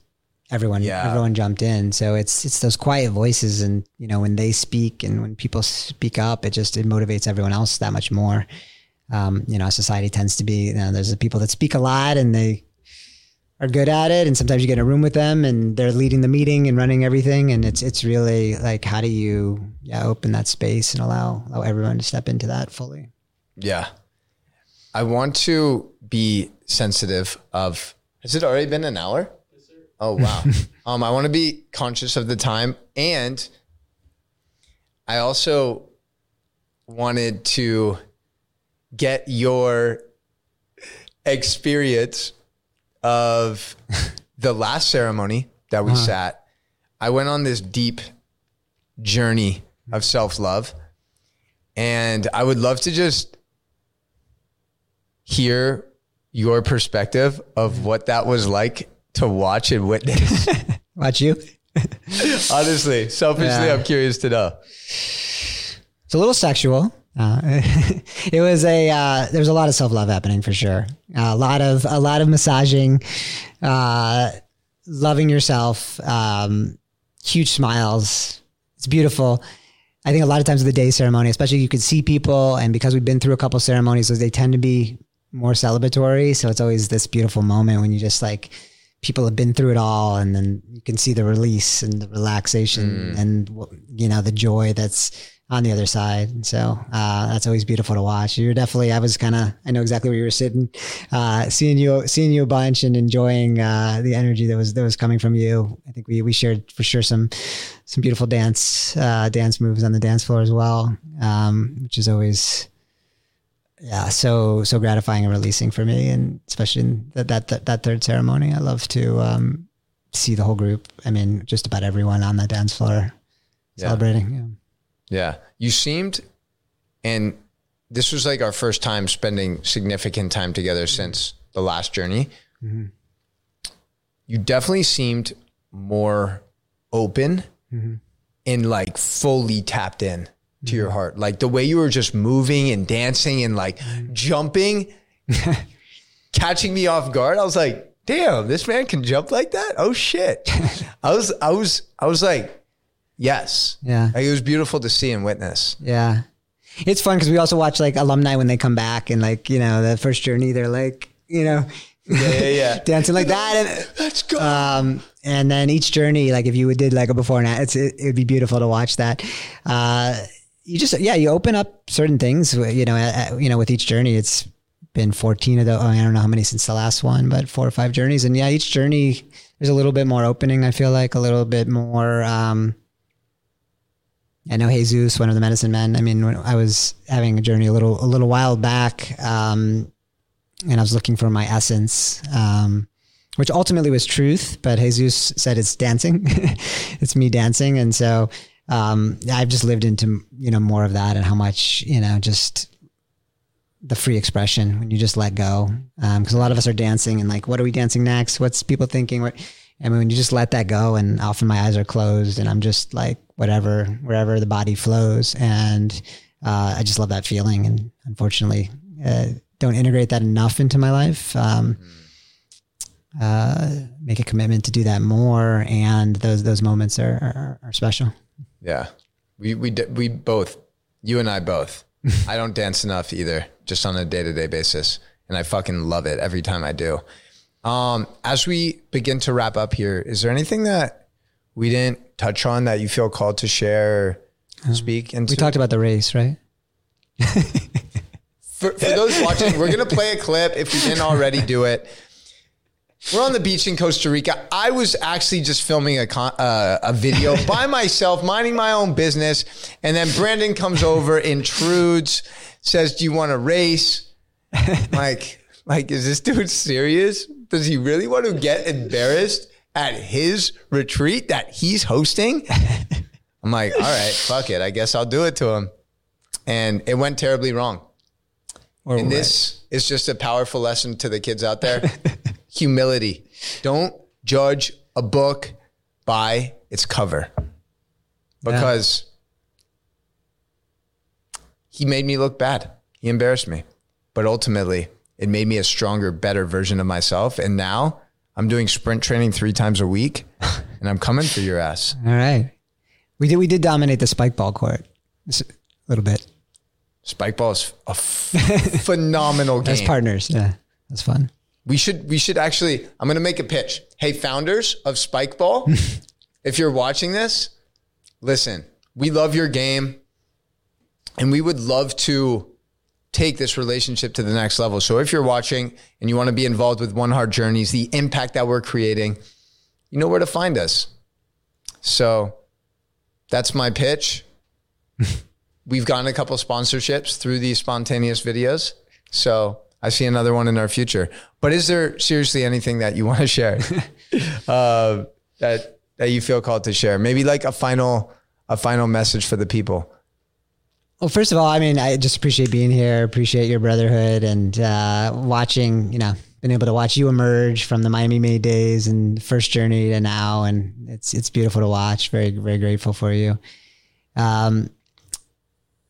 everyone yeah. everyone jumped in. So it's it's those quiet voices and you know, when they speak and when people speak up, it just it motivates everyone else that much more um, you know, society tends to be, you know, there's the people that speak a lot and they are good at it. And sometimes you get in a room with them and they're leading the meeting and running everything. And it's, it's really like, how do you yeah, open that space and allow, allow everyone to step into that fully? Yeah. I want to be sensitive of, has it already been an hour? Yes, oh, wow. um, I want to be conscious of the time. And I also wanted to get your experience of the last ceremony that we uh-huh. sat. I went on this deep journey of self love. And I would love to just hear your perspective of what that was like to watch and witness. watch you? Honestly, selfishly, yeah. I'm curious to know. It's a little sexual. Uh, it was a uh, there was a lot of self love happening for sure. Uh, a lot of a lot of massaging, uh, loving yourself, um, huge smiles. It's beautiful. I think a lot of times with the day ceremony, especially you could see people, and because we've been through a couple ceremonies, they tend to be more celebratory. So it's always this beautiful moment when you just like people have been through it all and then you can see the release and the relaxation and you know the joy that's on the other side so uh, that's always beautiful to watch you're definitely i was kind of i know exactly where you were sitting uh, seeing you seeing you a bunch and enjoying uh, the energy that was that was coming from you i think we we shared for sure some some beautiful dance uh, dance moves on the dance floor as well um, which is always yeah, so so gratifying and releasing for me, and especially in that that that, that third ceremony. I love to um, see the whole group. I mean, just about everyone on the dance floor Yeah. celebrating. Yeah. Yeah. You seemed, and this was like our first time spending significant time together since the last journey. Mm-hmm. You definitely seemed more open mm-hmm. and like fully tapped in to your mm-hmm. heart. Like the way you were just moving and dancing and like jumping, catching me off guard. I was like, damn, this man can jump like that. Oh shit. I was, I was, I was like, yes. Yeah. Like, it was beautiful to see and witness. Yeah. It's fun because we also watch like alumni when they come back and like, you know, the first journey, they're like, you know, Yeah, yeah, yeah. dancing like that. And, Let's go. um, and then each journey, like if you did like a before and after, it's, it, it'd be beautiful to watch that. Uh, you just, yeah, you open up certain things, you know, uh, you know, with each journey, it's been 14 of the, oh, I don't know how many since the last one, but four or five journeys. And yeah, each journey, there's a little bit more opening. I feel like a little bit more, um, I know Jesus, one of the medicine men. I mean, when I was having a journey a little, a little while back, um, and I was looking for my essence, um, which ultimately was truth. But Jesus said it's dancing, it's me dancing, and so um, I've just lived into you know more of that and how much you know just the free expression when you just let go. Because a lot of us are dancing and like, what are we dancing next? What's people thinking? I mean, when you just let that go, and often my eyes are closed, and I'm just like whatever, wherever the body flows, and uh, I just love that feeling. And unfortunately, uh, don't integrate that enough into my life. Um, uh, make a commitment to do that more, and those those moments are are, are special. yeah. We, we, d- we both, you and I both, I don't dance enough either, just on a day to day basis. And I fucking love it every time I do. Um, as we begin to wrap up here, is there anything that we didn't touch on that you feel called to share, or speak into? We talked about the race, right? for, for those watching, we're gonna play a clip if we didn't already do it. We're on the beach in Costa Rica. I was actually just filming a con- uh, a video by myself, minding my own business, and then Brandon comes over, intrudes, says, "Do you want to race?" like, like, is this dude serious? Does he really want to get embarrassed at his retreat that he's hosting? I'm like, all right, fuck it. I guess I'll do it to him. And it went terribly wrong. Or And this is just a powerful lesson to the kids out there. Humility. Don't judge a book by its cover. Because he made me look bad. He embarrassed me. But ultimately, it made me a stronger, better version of myself. And now I'm doing sprint training three times a week and I'm coming for your ass. All right. We did we did dominate the Spikeball court a little bit Spikeball is a f- phenomenal game. as partners. Yeah, that's fun. We should we should actually I'm going to make a pitch. Hey founders of Spikeball, if you're watching this, listen. We love your game and we would love to take this relationship to the next level. So if you're watching and you want to be involved with One Heart Journeys, the impact that we're creating, you know where to find us. So that's my pitch. We've gotten a couple sponsorships through these spontaneous videos. So I see another one in our future. But is there seriously anything that you want to share uh, that that you feel called to share? Maybe like a final a final message for the people. Well, first of all, I mean, I just appreciate being here. Appreciate your brotherhood and uh, watching. You know, been able to watch you emerge from the Miami May days and first journey to now, and it's it's beautiful to watch. Very very grateful for you. Um,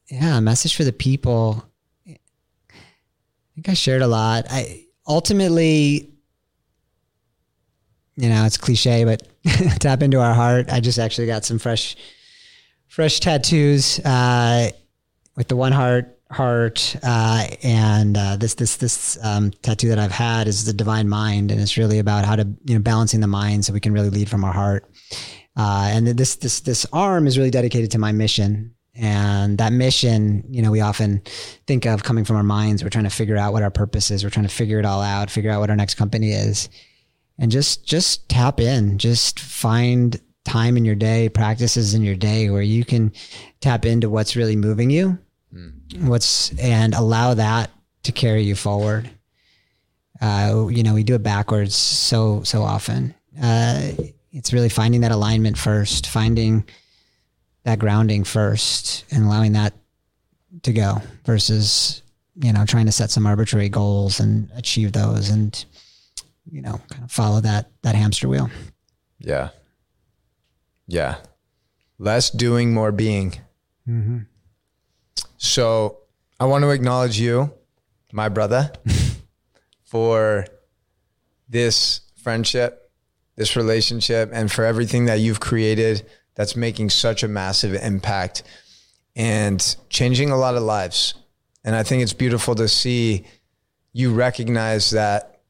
yeah, message for the people. I think I shared a lot. I ultimately, you know, it's cliche, but tap into our heart. I just actually got some fresh fresh tattoos uh, with the one heart heart, uh, and uh, this this this um, tattoo that I've had is the divine mind, and it's really about how to you know balancing the mind so we can really lead from our heart. Uh, and this this this arm is really dedicated to my mission, and that mission, you know, we often think of coming from our minds. We're trying to figure out what our purpose is. We're trying to figure it all out, figure out what our next company is, and just just tap in. Just find time in your day, practices in your day where you can tap into what's really moving you what's and allow that to carry you forward. Uh, you know, we do it backwards so so often. Uh, it's really finding that alignment first, finding that grounding first, and allowing that to go versus you know trying to set some arbitrary goals and achieve those, and you know, kind of follow that that hamster wheel. Yeah. Yeah. Less doing, more being. So I want to acknowledge you, my brother, for this friendship, this relationship, and for everything that you've created that's making such a massive impact and changing a lot of lives. And I think it's beautiful to see you recognize that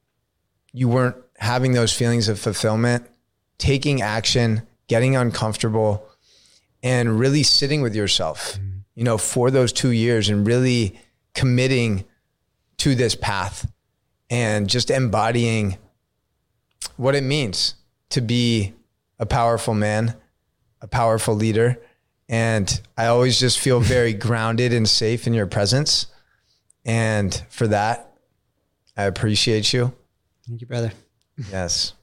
you weren't having those feelings of fulfillment, taking action, getting uncomfortable, and really sitting with yourself, mm-hmm. You know, for those two years and really committing to this path and just embodying what it means to be a powerful man, a powerful leader. And I always just feel very grounded and safe in your presence. And for that, I appreciate you. Thank you, brother. Yes.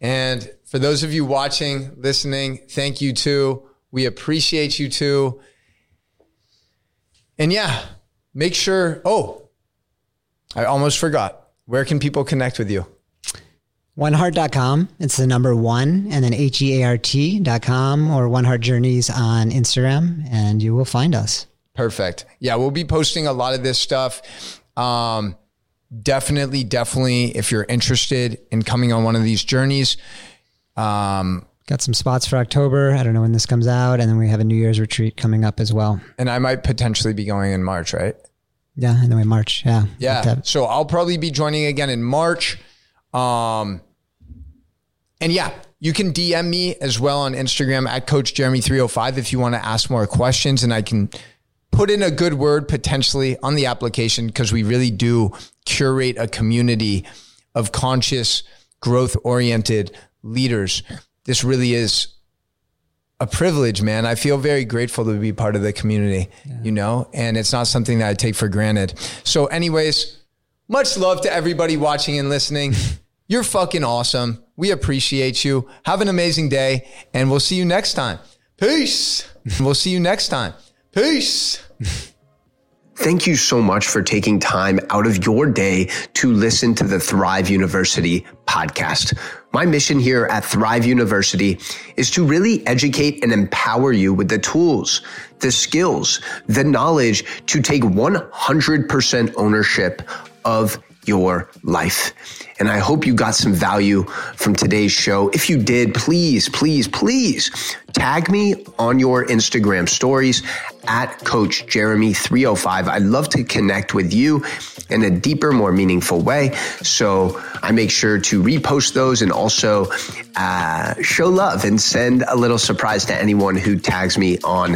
And for those of you watching, listening, thank you too. We appreciate you too. And yeah, make sure. Oh, I almost forgot. Where can people connect with you? Oneheart.com. It's the number one and then H E A R T.com or One Heart Journeys on Instagram, and you will find us. Perfect. Yeah, we'll be posting a lot of this stuff. Um, definitely, definitely, if you're interested in coming on one of these journeys, um, Got some spots for October. I don't know when this comes out. And then we have a New Year's retreat coming up as well. and I might potentially be going in March, right? Yeah. And then we March. Yeah. Yeah. So I'll probably be joining again in March. Um, and yeah, you can DM me as well on Instagram at Coach Jeremy305 if you want to ask more questions and I can put in a good word potentially on the application because we really do curate a community of conscious, growth oriented leaders. This really is a privilege, man. I feel very grateful to be part of the community, you know, and it's not something that I take for granted. So, anyways, much love to everybody watching and listening. You're fucking awesome. We appreciate you. Have an amazing day, and we'll see you next time. Peace. we'll see you next time. Peace. Thank you so much for taking time out of your day to listen to the Thrive University podcast. My mission here at Thrive University is to really educate and empower you with the tools, the skills, the knowledge to take 100% ownership of your life. And I hope you got some value from today's show. If you did, please, please, please tag me on your Instagram stories at Coach Jeremy 305. I'd love to connect with you in a deeper, more meaningful way. So I make sure to repost those and also uh, show love and send a little surprise to anyone who tags me on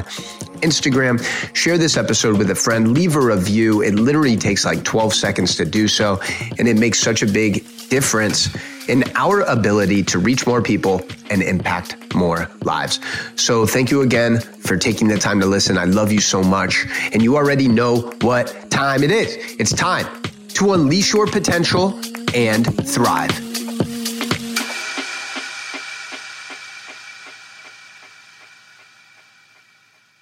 Instagram. Share this episode with a friend. Leave a review. It literally takes like 12 seconds to do so. And it makes such a big difference in our ability to reach more people and impact more lives. So thank you again for taking the time to listen. I love you so much. And you already know what time it is. It's time to unleash your potential and thrive.